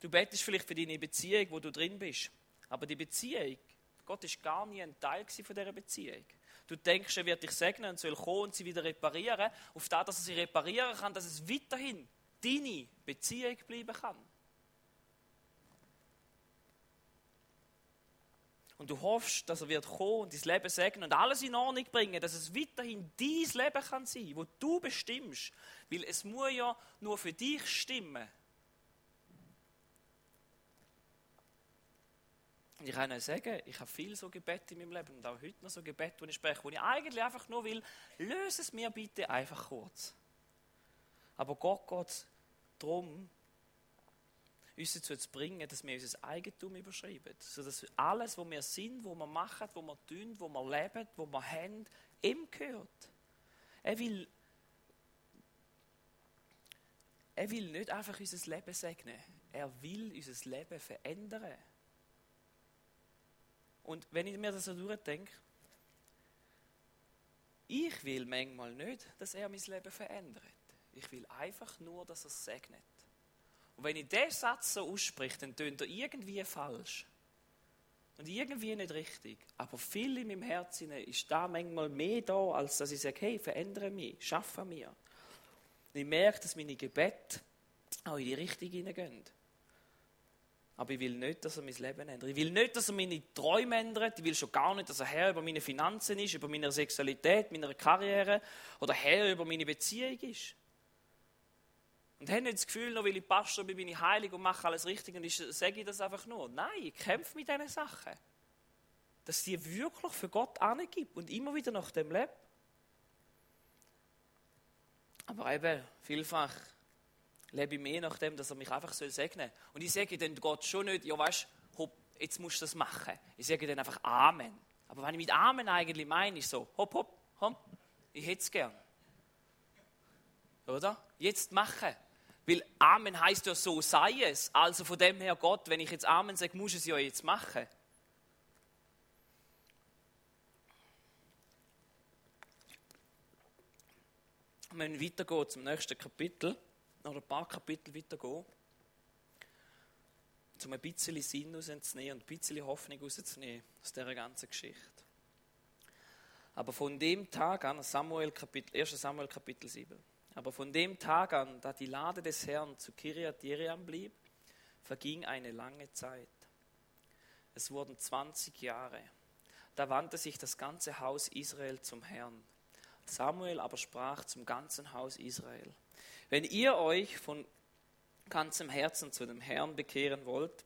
Du betest vielleicht für deine Beziehung, wo du drin bist, aber die Beziehung, Gott ist gar nie ein Teil von dieser Beziehung. Du denkst, er wird dich segnen und soll kommen und sie wieder reparieren, auf das, dass er sie reparieren kann, dass es weiterhin deine Beziehung bleiben kann. Und du hoffst, dass er wird kommen und dein Leben segnen und alles in Ordnung bringen, dass es weiterhin dein Leben kann sein, wo du bestimmst. Weil es muss ja nur für dich stimmen. Und ich kann euch sagen, ich habe viel so Gebet in meinem Leben und auch heute noch so Gebet, wo ich spreche, wo ich eigentlich einfach nur will, löse es mir bitte einfach kurz. Aber Gott geht darum, uns dazu zu bringen, dass wir unser Eigentum überschreiben. Sodass alles, was wir sind, was wir machen, was wir tun, was wir leben, was wir haben, ihm gehört. Er will, er will nicht einfach unser Leben segnen. Er will unser Leben verändern. Und wenn ich mir das so durchdenke, ich will manchmal nicht, dass er mein Leben verändert. Ich will einfach nur, dass er es segnet. Und wenn ich diesen Satz so ausspreche, dann tönt er irgendwie falsch. Und irgendwie nicht richtig. Aber viel in meinem Herzen ist da manchmal mehr da, als dass ich sage, hey, verändere mich, schaffe mir. Und ich merke, dass meine Gebete auch in die Richtung hineingehen. Aber ich will nicht, dass er mein Leben ändert. Ich will nicht, dass er meine Träume ändert. Ich will schon gar nicht, dass er Herr über meine Finanzen ist, über meine Sexualität, meiner Karriere oder Herr über meine Beziehung ist. Und haben nicht das Gefühl, nur weil ich Pastor bin, bin ich heilig und mache alles richtig und ich sage das einfach nur. Nein, ich kämpfe mit diesen Sachen. Dass die wirklich für Gott angibt und immer wieder nach dem lebt. Aber eben, vielfach lebe ich mehr nach dem, dass er mich einfach segnen soll. Und ich sage dann Gott schon nicht, ja weißt du, jetzt musst du das machen. Ich sage dann einfach Amen. Aber wenn ich mit Amen eigentlich meine, ist so, hopp, hopp, hopp, ich hätte es gern. Oder? Jetzt machen. Weil Amen heißt ja so sei es. Also von dem her Gott, wenn ich jetzt Amen sage, muss ich es ja jetzt machen. Wir weitergehen zum nächsten Kapitel, oder ein paar Kapitel weitergehen, um ein bisschen Sinn rauszunehmen und ein bisschen Hoffnung rauszunehmen aus dieser ganzen Geschichte. Aber von dem Tag an, Samuel Kapitel, 1. Samuel Kapitel 7, aber von dem Tag an, da die Lade des Herrn zu Kiriat Jeriam blieb, verging eine lange Zeit. Es wurden 20 Jahre. Da wandte sich das ganze Haus Israel zum Herrn. Samuel aber sprach zum ganzen Haus Israel: Wenn ihr euch von ganzem Herzen zu dem Herrn bekehren wollt,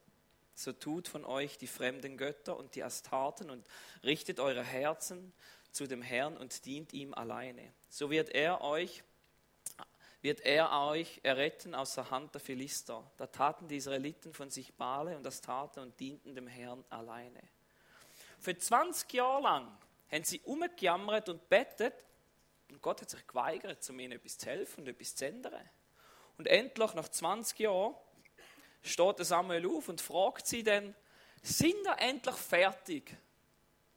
so tut von euch die fremden Götter und die Astarten und richtet eure Herzen zu dem Herrn und dient ihm alleine. So wird er euch wird er euch erretten aus der Hand der Philister. Da taten die Israeliten von sich Bale und das taten und dienten dem Herrn alleine. Für 20 Jahre lang haben sie umgejammert und bettet und Gott hat sich geweigert, um ihnen etwas zu helfen und etwas zu ändern. Und endlich, nach 20 Jahren, steht Samuel auf und fragt sie dann, sind ihr endlich fertig,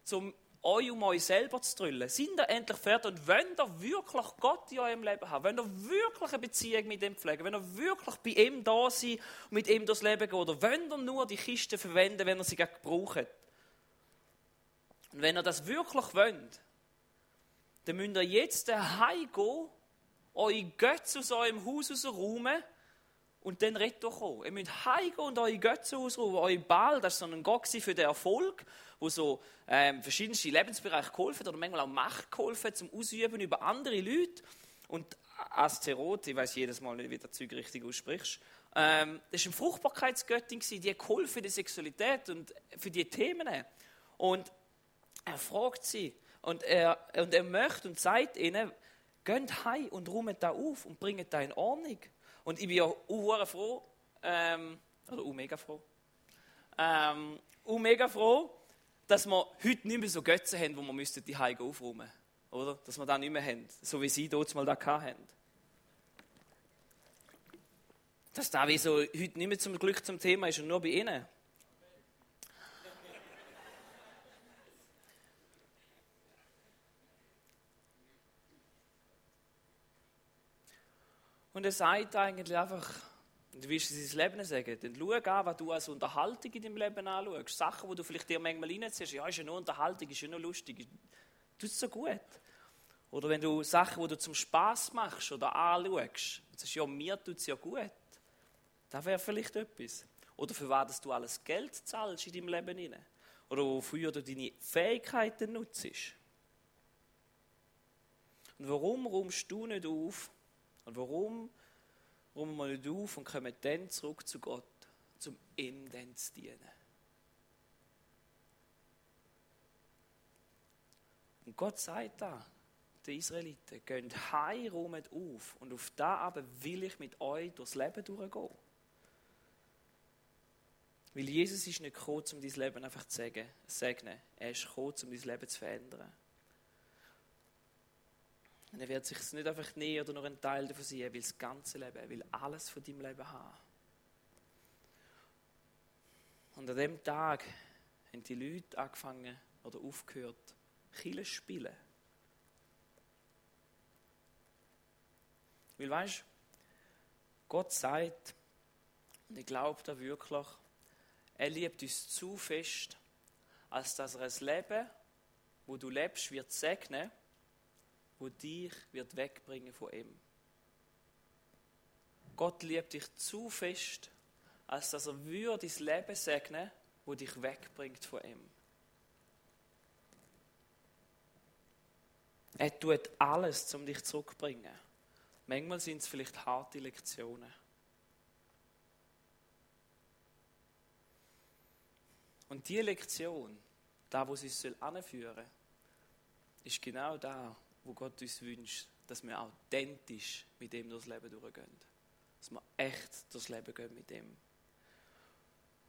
zum euch um euch selber zu drüllen? Sind ihr endlich fertig und wollt ihr wirklich Gott in eurem Leben haben? Wollt ihr wirklich eine Beziehung mit ihm pflegen? Wollt ihr wirklich bei ihm da sein und mit ihm durchs Leben gehen? Oder wollt ihr nur die Kiste verwenden, wenn ihr sie braucht? Und wenn ihr das wirklich wollt, dann müsst ihr jetzt heimgehen, eure Götze aus eurem Haus rausräumen und dann retour kommen. Ihr müsst heimgehen und eure Götze ausruhen. Euer Ball, das war so ein Gott für den Erfolg, wo so ähm, verschiedenste Lebensbereiche geholfen oder manchmal auch Macht geholfen zum Ausüben über andere Leute. Und Asteroth, ich weiß jedes Mal nicht, wie der Zeug richtig aussprichst, ähm, das war eine Fruchtbarkeitsgöttin, die hat geholfen für die Sexualität und für die Themen. Und er fragt sie und er, und er möchte und sagt ihnen, geht heim und räumt da auf und bringt da in Ordnung. Und ich bin ja auch froh, ähm, oder auch mega froh, ähm, auch mega froh, dass wir heute nicht mehr so Götzen haben, wo wir die Heime aufräumen müssten. Oder? Dass wir das nicht mehr haben, so wie sie dort mal da hatten. Dass da wie so heute nicht mehr zum Glück zum Thema ist und nur bei ihnen. Und er sagt eigentlich einfach, du willst es sein Leben sagen, dann schau an, was du als Unterhaltung in deinem Leben anschaust. Sachen, die du vielleicht dir manchmal reinziehst, ja, ist ja nur Unterhaltung, ist ja nur lustig, tut es so gut. Oder wenn du Sachen, die du zum Spaß machst oder anschaust, und sagst, ja, mir tut es ja gut, das wäre vielleicht etwas. Oder für was du alles Geld zahlst in deinem Leben hinein. Oder wofür du deine Fähigkeiten nutzt. Und warum räumst du nicht auf, und warum räumen wir nicht auf und kommen dann zurück zu Gott, um ihm dann zu dienen? Und Gott sagt da, den Israeliten, geht heim, räumt auf und auf da aber will ich mit euch durchs Leben durchgehen. Weil Jesus ist nicht gekommen, um dein Leben einfach zu segnen. Er ist gekommen, um dein Leben zu verändern. Und er wird sich nicht einfach nehmen oder nur ein Teil davon sein, er will das ganze Leben, er will alles von deinem Leben haben. Und an dem Tag haben die Leute angefangen oder aufgehört, Kille spielen. Weil weißt Gott sagt, und ich glaube da wirklich, er liebt uns zu fest, als dass er ein Leben, wo du lebst, wird segnen wo dich wird wegbringen von ihm. Gott liebt dich zu fest, als dass er würde dein Leben segnen, wo dich wegbringt von ihm. Er tut alles, um dich zurückzubringen. Manchmal sind es vielleicht harte Lektionen. Und die Lektion, da wo sie es anführen soll, ist genau da, wo Gott uns wünscht, dass wir authentisch mit dem durchs Leben durchgehen. Dass wir echt durchs Leben gehen mit dem.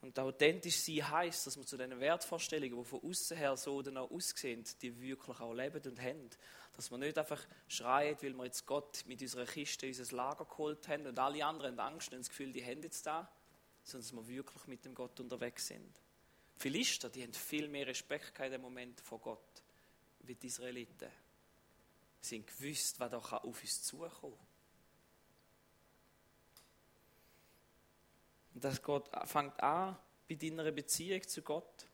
Und authentisch sein heisst, dass wir zu diesen Wertvorstellungen, die von außen her so oder noch aussehen, die wirklich auch leben und haben. Dass wir nicht einfach schreien, weil wir jetzt Gott mit unserer Kiste unser Lager geholt haben und alle anderen haben Angst und das Gefühl, die haben jetzt da, sondern dass wir wirklich mit dem Gott unterwegs sind. Die Philister, die haben viel mehr Respekt in dem Moment vor Gott, wie die Israeliten. Sie haben gewusst, was da auf uns zukommen kann. Und das Gott fängt an bei deiner Beziehung zu Gott.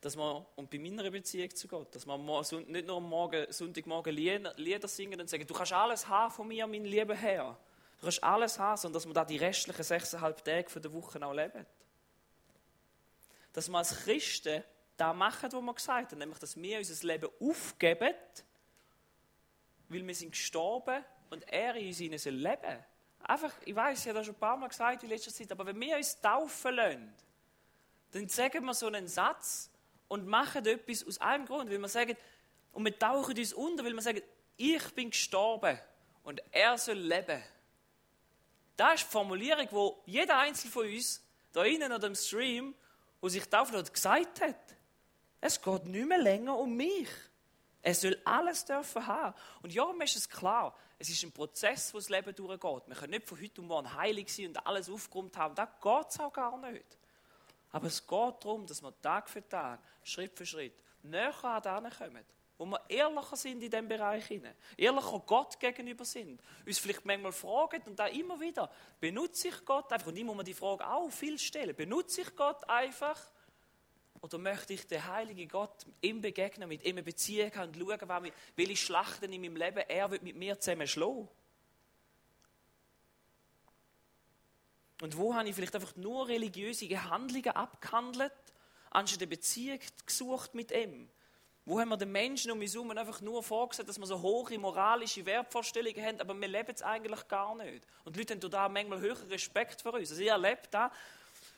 Dass man, und bei meiner Beziehung zu Gott, dass man nicht nur am Morgen, Sonntagmorgen Lieder singen und sagen, du kannst alles haben von mir, mein lieber Herr. Du kannst alles haben, sondern dass man da die restlichen sechseinhalb Tage der Woche auch lebt. Dass man als Christen da machen, was wir gesagt haben, nämlich, dass wir unser Leben aufgeben, weil wir sind gestorben und er in uns leben Einfach, ich weiß, ich habe das schon ein paar Mal gesagt in letzter Zeit, aber wenn wir uns taufen lassen, dann sagen wir so einen Satz und machen etwas aus einem Grund, weil wir sagen, und wir tauchen uns unter, weil wir sagen, ich bin gestorben und er soll leben. Das ist die Formulierung, die jeder Einzelne von uns, da innen oder im Stream, wo sich taufen hat, gesagt hat. Es geht nicht mehr länger um mich. Er soll alles dürfen haben. Und ja, mir ist es klar, es ist ein Prozess, wo das Leben durchgeht. Wir können nicht von heute um morgen heilig sein und alles aufgeräumt haben. Das geht es auch gar nicht. Aber es geht darum, dass wir Tag für Tag, Schritt für Schritt, näher an kommen. Wo wir ehrlicher sind in diesem Bereich. Ehrlicher Gott gegenüber sind. Uns vielleicht manchmal fragen und da immer wieder, benutze ich Gott einfach? Und immer muss man die Frage auch viel stellen. Benutze ich Gott einfach oder möchte ich den heiligen Gott ihm begegnen, mit ihm eine Beziehung haben und schauen, welche Schlachten in meinem Leben er mit mir zusammen schlagen Und wo habe ich vielleicht einfach nur religiöse Handlungen abgehandelt, anstatt eine Beziehung gesucht mit ihm? Wo haben wir den Menschen um uns herum einfach nur vorgesagt, dass wir so hohe moralische Wertvorstellungen haben, aber wir leben es eigentlich gar nicht. Und die Leute haben da manchmal höheren Respekt vor uns. Also ich erlebe das,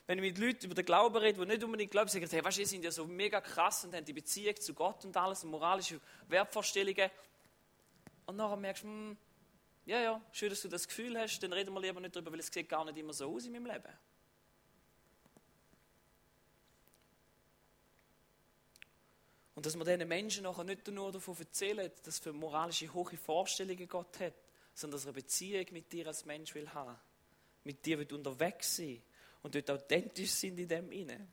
wenn ich mit Leuten über den Glauben rede, die nicht unbedingt glauben, sagen, hey, weißt du, sind ja so mega krass und haben die Beziehung zu Gott und alles und moralische Wertvorstellungen. Und nachher merkst du, hm, ja, ja, schön, dass du das Gefühl hast, dann reden wir lieber nicht darüber, weil es sieht gar nicht immer so aus in meinem Leben. Und dass wir diesen Menschen nachher nicht nur davon erzählen, dass für moralische hohe Vorstellungen Gott hat, sondern dass er eine Beziehung mit dir als Mensch will haben. Mit dir wird unterwegs sein und dort authentisch sind in dem inne.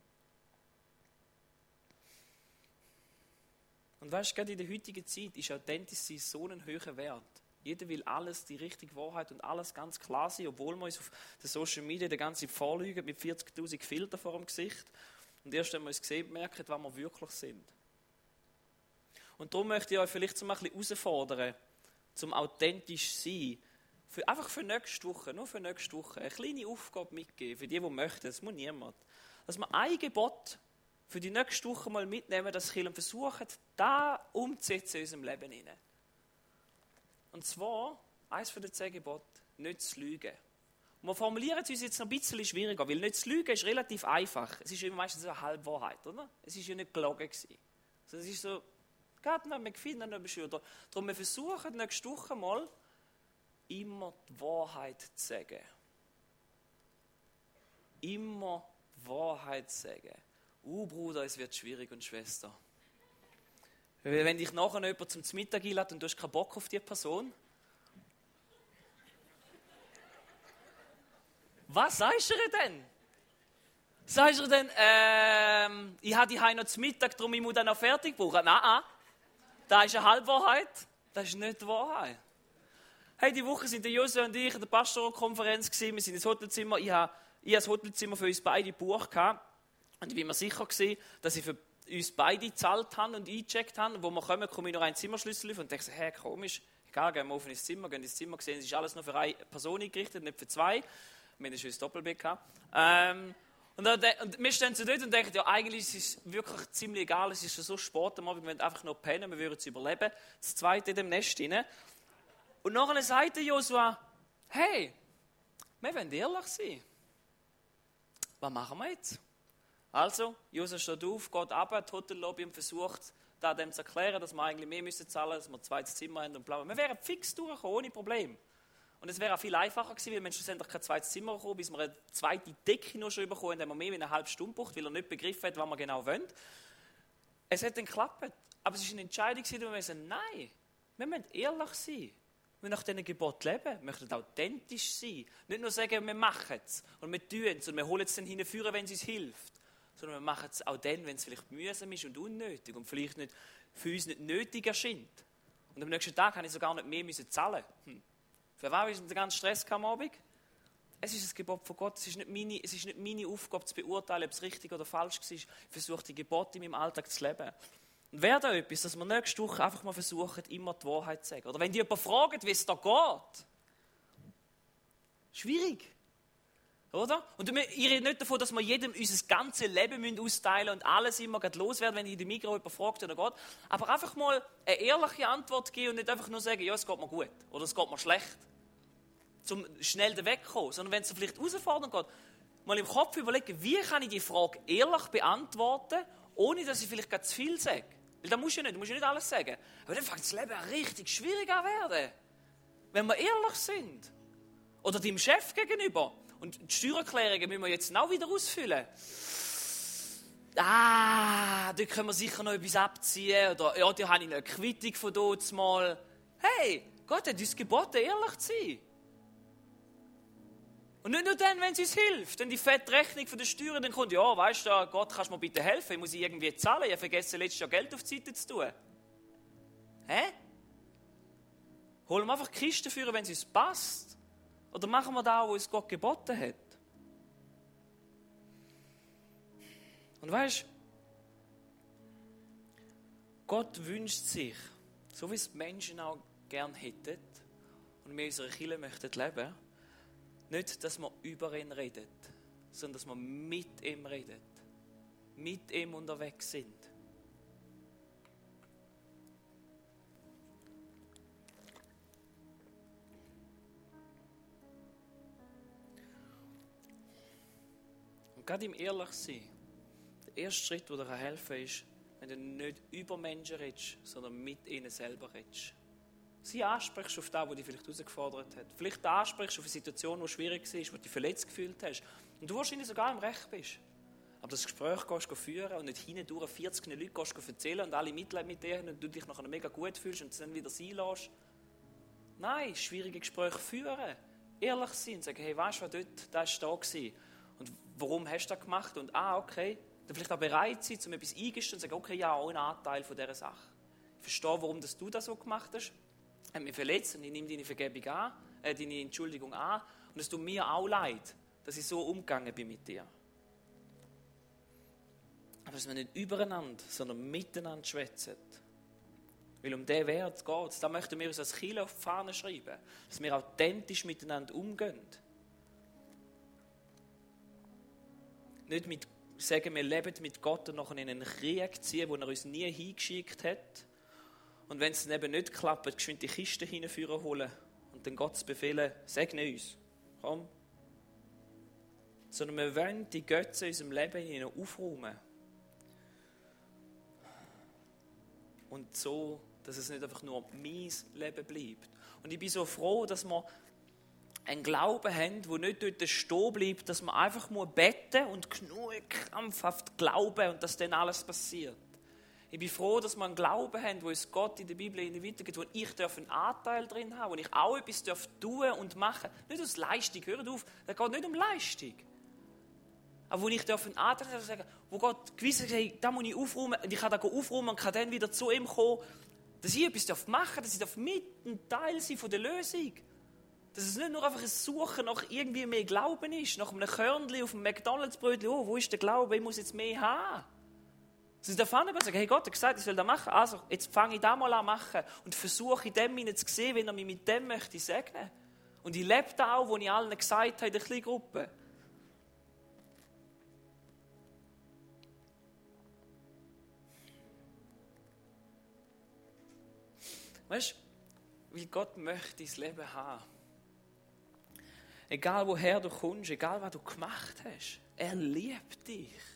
Und weißt du, gerade in der heutigen Zeit ist authentisch sein so ein hoher Wert. Jeder will alles, die richtige Wahrheit und alles ganz klar sein, obwohl wir uns auf den Social Media die ganze vorlügen mit 40.000 Filtern vor dem Gesicht. Und erst wenn wir uns gesehen merken, was wir wirklich sind. Und darum möchte ich euch vielleicht so ein bisschen herausfordern, zum authentisch sein. Für, einfach für nächste Woche, nur für nächste Woche, eine kleine Aufgabe mitgeben, für die, die möchten, das muss niemand. Dass wir ein Gebot für die nächste Woche mal mitnehmen, das Kind und versuchen, da umzusetzen in unserem Leben hinein. Und zwar, eines von den zehn Geboten, nicht zu lügen. Und wir formulieren es uns jetzt noch ein bisschen schwieriger, weil nicht zu lügen ist relativ einfach. Es ist immer meistens eine Halbwahrheit, oder? Es ist ja nicht gelogen gewesen. Also es ist so, Gerade noch mit Kindern noch beschwört. Darum wir versuchen nächste Woche mal immer die Wahrheit zu sagen. Immer die Wahrheit zu sagen. Uh, Bruder, es wird schwierig und Schwester. Wenn dich nachher jemand zum Mittag einlädt und du hast keinen Bock auf die Person, was sagst du denn? Sagst du denn, ähm, ich habe die heute noch zum Mittag, darum ich muss dann noch fertig brauchen? Nein, das ist eine Halbwahrheit, das ist nicht die Wahrheit. Hey, die Woche sind der Jose und ich in der Pastorenkonferenz gewesen. Wir sind ins Hotelzimmer. Ich habe, das Hotelzimmer für uns beide gebucht. Und ich bin mir sicher gewesen, dass ich für uns beide gezahlt habe und eingecheckt habe. Wo wir kommen, komme ich noch einen Zimmerschlüssel auf und denke, hä, komisch. Egal, gehen wir auf ins Zimmer, gehen ins Zimmer, sehen, es ist alles nur für eine Person eingerichtet, nicht für zwei. Wir haben ein Doppelbett. Ähm, und, und wir stehen so dort und denken, ja, eigentlich ist es wirklich ziemlich egal, es ist schon so spät am Abend, wir wollen einfach nur pennen, wir würden es überleben. Das zweite in dem Nest rein. Und nachher sagt Joshua, hey, wir wollen ehrlich sein. Was machen wir jetzt? Also, Josua steht auf, geht ab Hotellobby und versucht, dem zu erklären, dass wir eigentlich mehr müssen zahlen dass wir ein zweites Zimmer haben und bla. Wir wären fix durchgekommen, ohne Problem. Und es wäre auch viel einfacher gewesen, weil wir schlussendlich kein zweites Zimmer bekommen, bis wir eine zweite Decke noch schon bekommen haben, wir mehr als eine halbe Stunde gebraucht, weil er nicht begriffen hat, was wir genau wollen. Es hat dann geklappt. Aber es war eine Entscheidung, wo wir sagen, nein, wir müssen ehrlich sein. Wir nach diesen Gebot leben, wir möchten authentisch sein. Nicht nur sagen, wir machen es und wir tun es und wir holen es dann hinführen, wenn es uns hilft. Sondern wir machen es auch dann, wenn es vielleicht mühsam ist und unnötig und vielleicht nicht, für uns nicht nötig erscheint. Und am nächsten Tag habe ich sogar nicht mehr zahlen hm. Für was ist der ganze Stress am Abend? Es ist ein Gebot von Gott. Es ist, nicht meine, es ist nicht meine Aufgabe zu beurteilen, ob es richtig oder falsch war. Ich versuche die Gebote in meinem Alltag zu leben. Und wäre da etwas, dass wir nächste Woche einfach mal versuchen, immer die Wahrheit zu sagen. Oder wenn die jemand fragt, wie es da geht. Schwierig. Oder? Und ich rede nicht davon, dass wir jedem unser ganzes Leben austeilen und alles immer loswerden, wenn ich in die Mikro jemand fragt, wie geht. Aber einfach mal eine ehrliche Antwort geben und nicht einfach nur sagen, ja, es geht mir gut oder es geht mir schlecht. Zum schnell wegkommen. Sondern wenn es vielleicht herausfordernd geht, mal im Kopf überlegen, wie kann ich die Frage ehrlich beantworten, ohne dass ich vielleicht zu viel sage. Weil da musst du nicht, du musst nicht alles sagen. Aber dann fängt das Leben richtig schwierig an werden. Wenn wir ehrlich sind. Oder deinem Chef gegenüber. Und die Steuererklärungen müssen wir jetzt auch wieder ausfüllen. Ah, da können wir sicher noch etwas abziehen. Oder ja, da habe ich eine Quittung von dort mal. Hey, Gott hat uns geboten, ehrlich zu sein. Und nicht nur dann, wenn es uns hilft. Wenn die fette Rechnung von der Steuern dann kommt, ja, weißt du, Gott, kannst du mir bitte helfen? Ich muss irgendwie zahlen. Ich habe vergessen, letztes Jahr Geld auf die Seite zu tun. Hä? Holen wir einfach Kisten führen, wenn es uns passt. Oder machen wir da, wo uns Gott geboten hat? Und weißt Gott wünscht sich, so wie es die Menschen auch gern hätten und wir in unserer möchten leben, Nicht, dass wir über ihn reden, sondern dass wir mit ihm reden. Mit ihm unterwegs sind. Und gerade im Ehrlichsein, der erste Schritt, der dir helfen kann, ist, wenn du nicht über Menschen redest, sondern mit ihnen selber redest. Sie ansprichst auf das, was dich vielleicht herausgefordert hat. Vielleicht ansprichst auf eine Situation, die schwierig war, wo du dich verletzt gefühlt hast. Und du wahrscheinlich sogar im Recht bist. Aber das Gespräch gehst du führen und nicht hindurch 40 Leute erzählen und alle Mitleid mit dir und du dich nachher mega gut fühlst und es dann wieder sein lässt. Nein, schwierige Gespräche führen. Ehrlich sein, sagen, hey, weißt du, was dort, das da gewesen. Und warum hast du das gemacht? Und ah, okay. Dann vielleicht auch bereit sein, um etwas eingestehen und sagen, okay, ja, auch ein Anteil von dieser Sache. Ich verstehe, warum das du das so gemacht hast hat mich verletzt und ich nehme deine Vergebung an, äh, deine Entschuldigung an und es tut mir auch leid, dass ich so umgegangen bin mit dir. Aber dass wir nicht übereinander, sondern miteinander schwätzen. Weil um den Wert geht es. Da möchten wir uns als Kiel auf die Fahne schreiben. Dass wir authentisch miteinander umgehen. Nicht mit sagen, wir leben mit Gott und nachher in einen Krieg ziehen, wo er uns nie hingeschickt hat, und wenn es eben nicht klappt, geschwind die Kiste hinführen holen und dann Gott befehlen, segne uns. Komm. Sondern wir wollen die Götze in unserem Leben aufräumen. Und so, dass es nicht einfach nur mein Leben bleibt. Und ich bin so froh, dass wir einen Glauben haben, der nicht dort stehen bleibt, dass man einfach nur beten und genug krampfhaft glauben und dass dann alles passiert. Ich bin froh, dass wir einen Glauben haben, wo uns Gott in der Bibel weitergeht, wo ich einen Anteil drin habe, wo ich auch etwas tun und machen Nicht aus Leistung, hört auf, es geht nicht um Leistung. Aber wo ich einen Anteil habe, sagen, wo Gott gewiss hat, hey, da muss ich aufräumen, und ich kann da aufräumen und kann dann wieder zu ihm kommen, dass ich etwas machen darf, dass ich mit ein Teil sein von der Lösung. Dass es nicht nur einfach ein Suchen nach irgendwie mehr Glauben ist, nach einem Körnchen auf einem McDonalds-Brötchen, oh, wo ist der Glaube, ich muss jetzt mehr haben. Sie sind davon und sagen, hey Gott hat gesagt, ich soll das machen. Also, jetzt fange ich das mal an machen und versuche in dem zu sehen, wenn er mich mit dem möchte segnen. Und ich lebe da auch, wo ich allen gesagt habe in der kleinen Gruppe. Weißt du, wie Gott möchte dein Leben haben. Egal woher du kommst, egal was du gemacht hast, er liebt dich.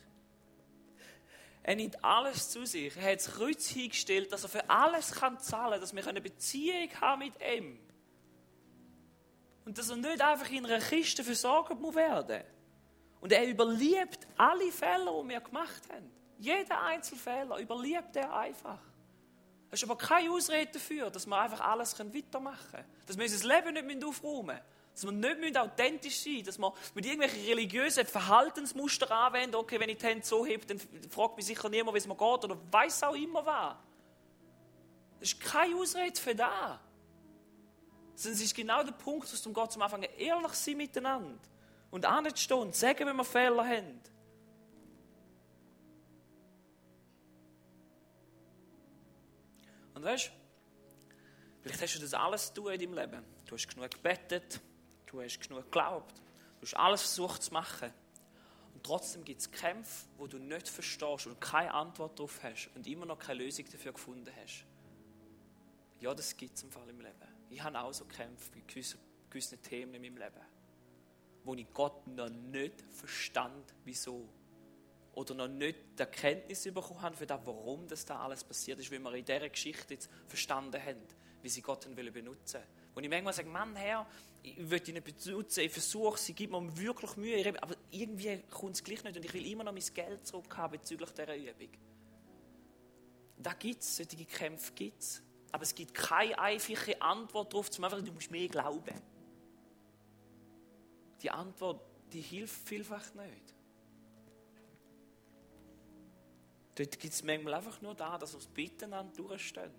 Er nimmt alles zu sich. Er hat das Kreuz hingestellt, dass er für alles kann zahlen kann, dass wir eine Beziehung haben mit ihm. Und dass er nicht einfach in einer Kiste versorgt muss. Und er überlebt alle Fehler, die wir gemacht haben. Jeden einzelnen Fehler überlebt er einfach. Es ist aber keine Ausrede dafür, dass wir einfach alles weitermachen können. Dass wir unser Leben nicht aufräumen müssen. Dass wir nicht authentisch sein müssen, dass wir mit irgendwelchen religiösen Verhaltensmuster anwenden, okay, wenn ich die Hände so hebe, dann fragt mich sicher niemand, wie es mir geht, oder weiß auch immer was. Das ist keine Ausrede für das. Es ist genau der Punkt, dass um Gott zum Anfang ehrlich sein miteinander und anstehen und sagen, wenn wir Fehler haben. Und weißt du, vielleicht hast du das alles tun in deinem Leben. Du hast genug gebetet, Du hast genug geglaubt. Du hast alles versucht zu machen. Und trotzdem gibt es Kämpfe, wo du nicht verstehst und keine Antwort darauf hast und immer noch keine Lösung dafür gefunden hast. Ja, das gibt es im Fall im Leben. Ich habe auch so Kämpfe bei gewissen, gewissen Themen in meinem Leben, wo ich Gott noch nicht verstand, wieso. Oder noch nicht die Erkenntnis bekommen habe für das, warum das da alles passiert ist, wie wir in dieser Geschichte jetzt verstanden haben, wie sie Gott benutzen wollen. Und ich manchmal sage, Mann, Herr, ich will dich nicht benutzen, ich versuche sie gibt mir wirklich Mühe, aber irgendwie kommt es gleich nicht und ich will immer noch mein Geld zurückhaben bezüglich dieser Übung. Da gibt es, solche Kämpfe gibt es. Aber es gibt keine einfache Antwort darauf, zum einfach, du musst mehr glauben. Die Antwort, die hilft vielfach nicht. Dort gibt es manchmal einfach nur da, dass wir das Bitten an durchstehen.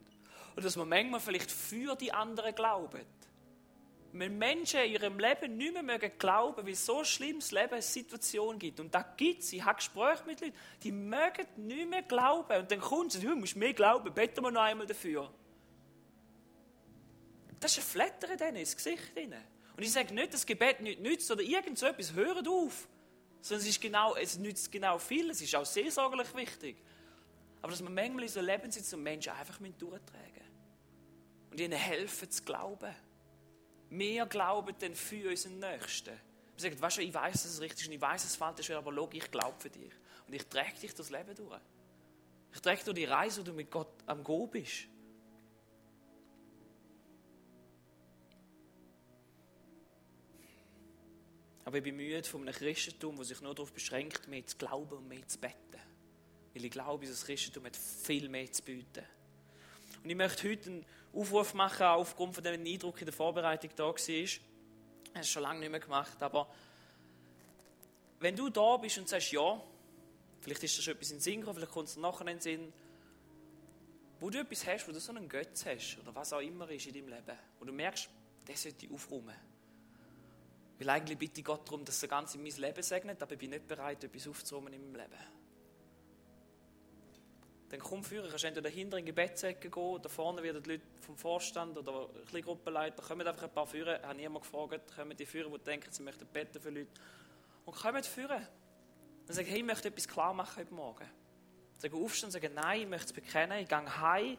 Und dass wir manchmal vielleicht für die anderen glauben. Wenn Menschen in ihrem Leben nicht mehr mögen glauben, wie so schlimmes Leben eine Situation gibt, und da gibt es, ich habe Gespräche mit Leuten, die mögen nicht mehr glauben. Und dann kommt sie, du musst mehr glauben, beten wir noch einmal dafür. Das ist ein Flattern denen ins Gesicht. Rein. Und ich sage nicht, dass Gebet nicht nützt oder irgend so etwas, hört auf. Sondern es, ist genau, es nützt genau viel, es ist auch seelsorgerlich wichtig. Aber dass man manchmal in so Lebenssituationen Menschen einfach durchtragen Und ihnen helfen zu glauben. Mehr glauben denn für unseren Nächsten. Wir sagen, weißt du, ich weiß, dass es richtig ist und ich weiß, dass es falsch ist, aber logisch, ich glaube für dich. Und ich trage dich durchs Leben durch. Ich trage durch die Reise, wo du mit Gott am Go bist. Aber ich bin müde von einem Christentum, das sich nur darauf beschränkt, mehr zu glauben und mehr zu beten. Weil ich glaube, das Christentum hat viel mehr zu bieten. Und ich möchte heute einen Aufruf machen, aufgrund von dem Eindruck in der Vorbereitung da war. Ich habe es schon lange nicht mehr gemacht, aber wenn du da bist und sagst, ja, vielleicht ist das schon etwas in den Sinn gekommen, vielleicht kommt es nachher in den Sinn, wo du etwas hast, wo du so einen Götz hast, oder was auch immer ist in deinem Leben, wo du merkst, das sollte ich aufräumen. Weil eigentlich bitte ich Gott darum, dass er ganz in mein Leben segnet, aber ich bin nicht bereit, etwas aufzuräumen in meinem Leben. Dann komm führen, kannst entweder dahinter in die Gebetsecke gehen, da vorne werden die Leute vom Vorstand oder ein Gruppenleiter, kommen einfach ein paar führen, ich habe niemand gefragt, kommen die führen, die denken, sie möchten beten für Leute. Und kommen führen. Dann sagen, hey, ich möchte etwas klar machen heute Morgen. Sagen, aufstehen und sagen, nein, ich möchte es bekennen, ich gehe heim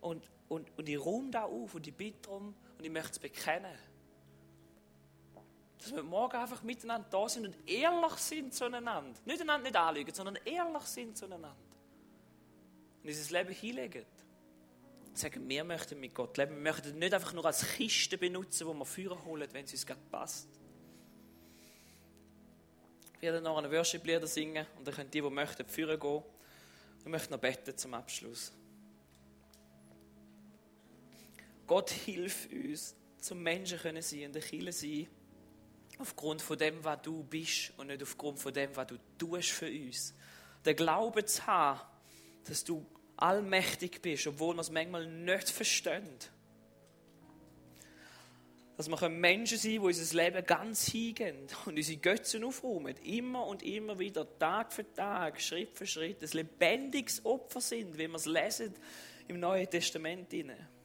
und, und, und ich räume da auf und ich bitte darum und ich möchte es bekennen. Dass wir morgen einfach miteinander da sind und ehrlich sind zueinander. Nicht einander nicht anlügen, sondern ehrlich sind zueinander. Und unser Leben hinlegen. Sagen, wir möchten mit Gott leben. Wir möchten nicht einfach nur als Kiste benutzen, wo wir Feuer holen, wenn es uns gerade passt. Wir werden noch eine Worship-Lieder singen und dann können die, die möchten, führen gehen. Wir möchten noch beten zum Abschluss. Gott hilft uns, zum Menschen können sein und ein Kille sein, aufgrund von dem, was du bist und nicht aufgrund von dem, was du tust für uns. Der Glaube zu haben, dass du allmächtig bist, obwohl wir es manchmal nicht verstehen. Dass wir Menschen sein können, die unser Leben ganz hingehen und unsere Götzen aufräumen. Immer und immer wieder, Tag für Tag, Schritt für Schritt. Ein lebendiges Opfer sind, wie wir es lesen im Neuen Testament. Lesen.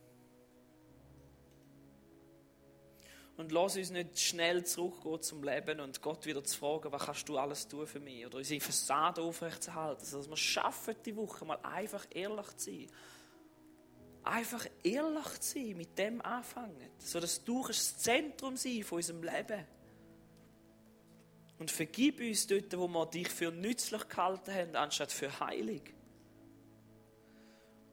Und lass uns nicht schnell zurückgehen zum Leben und Gott wieder zu fragen, was kannst du alles tun für mich? Oder unsere Fassade aufrechtzuerhalten. Dass wir schaffen, die Woche mal einfach ehrlich zu sein. Einfach ehrlich zu sein, mit dem anfangen. So dass du das Zentrum sein von unserem Leben. Und vergib uns dort, wo wir dich für nützlich gehalten haben, anstatt für heilig.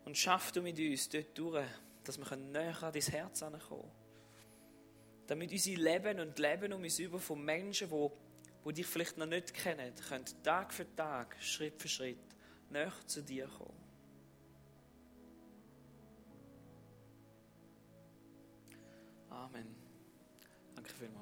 Und schaff du mit uns dort durch, dass wir näher an dein Herz kommen damit unser Leben und Leben um uns über von Menschen, die, die dich vielleicht noch nicht kennen, können Tag für Tag, Schritt für Schritt näher zu dir kommen. Amen. Danke vielmals.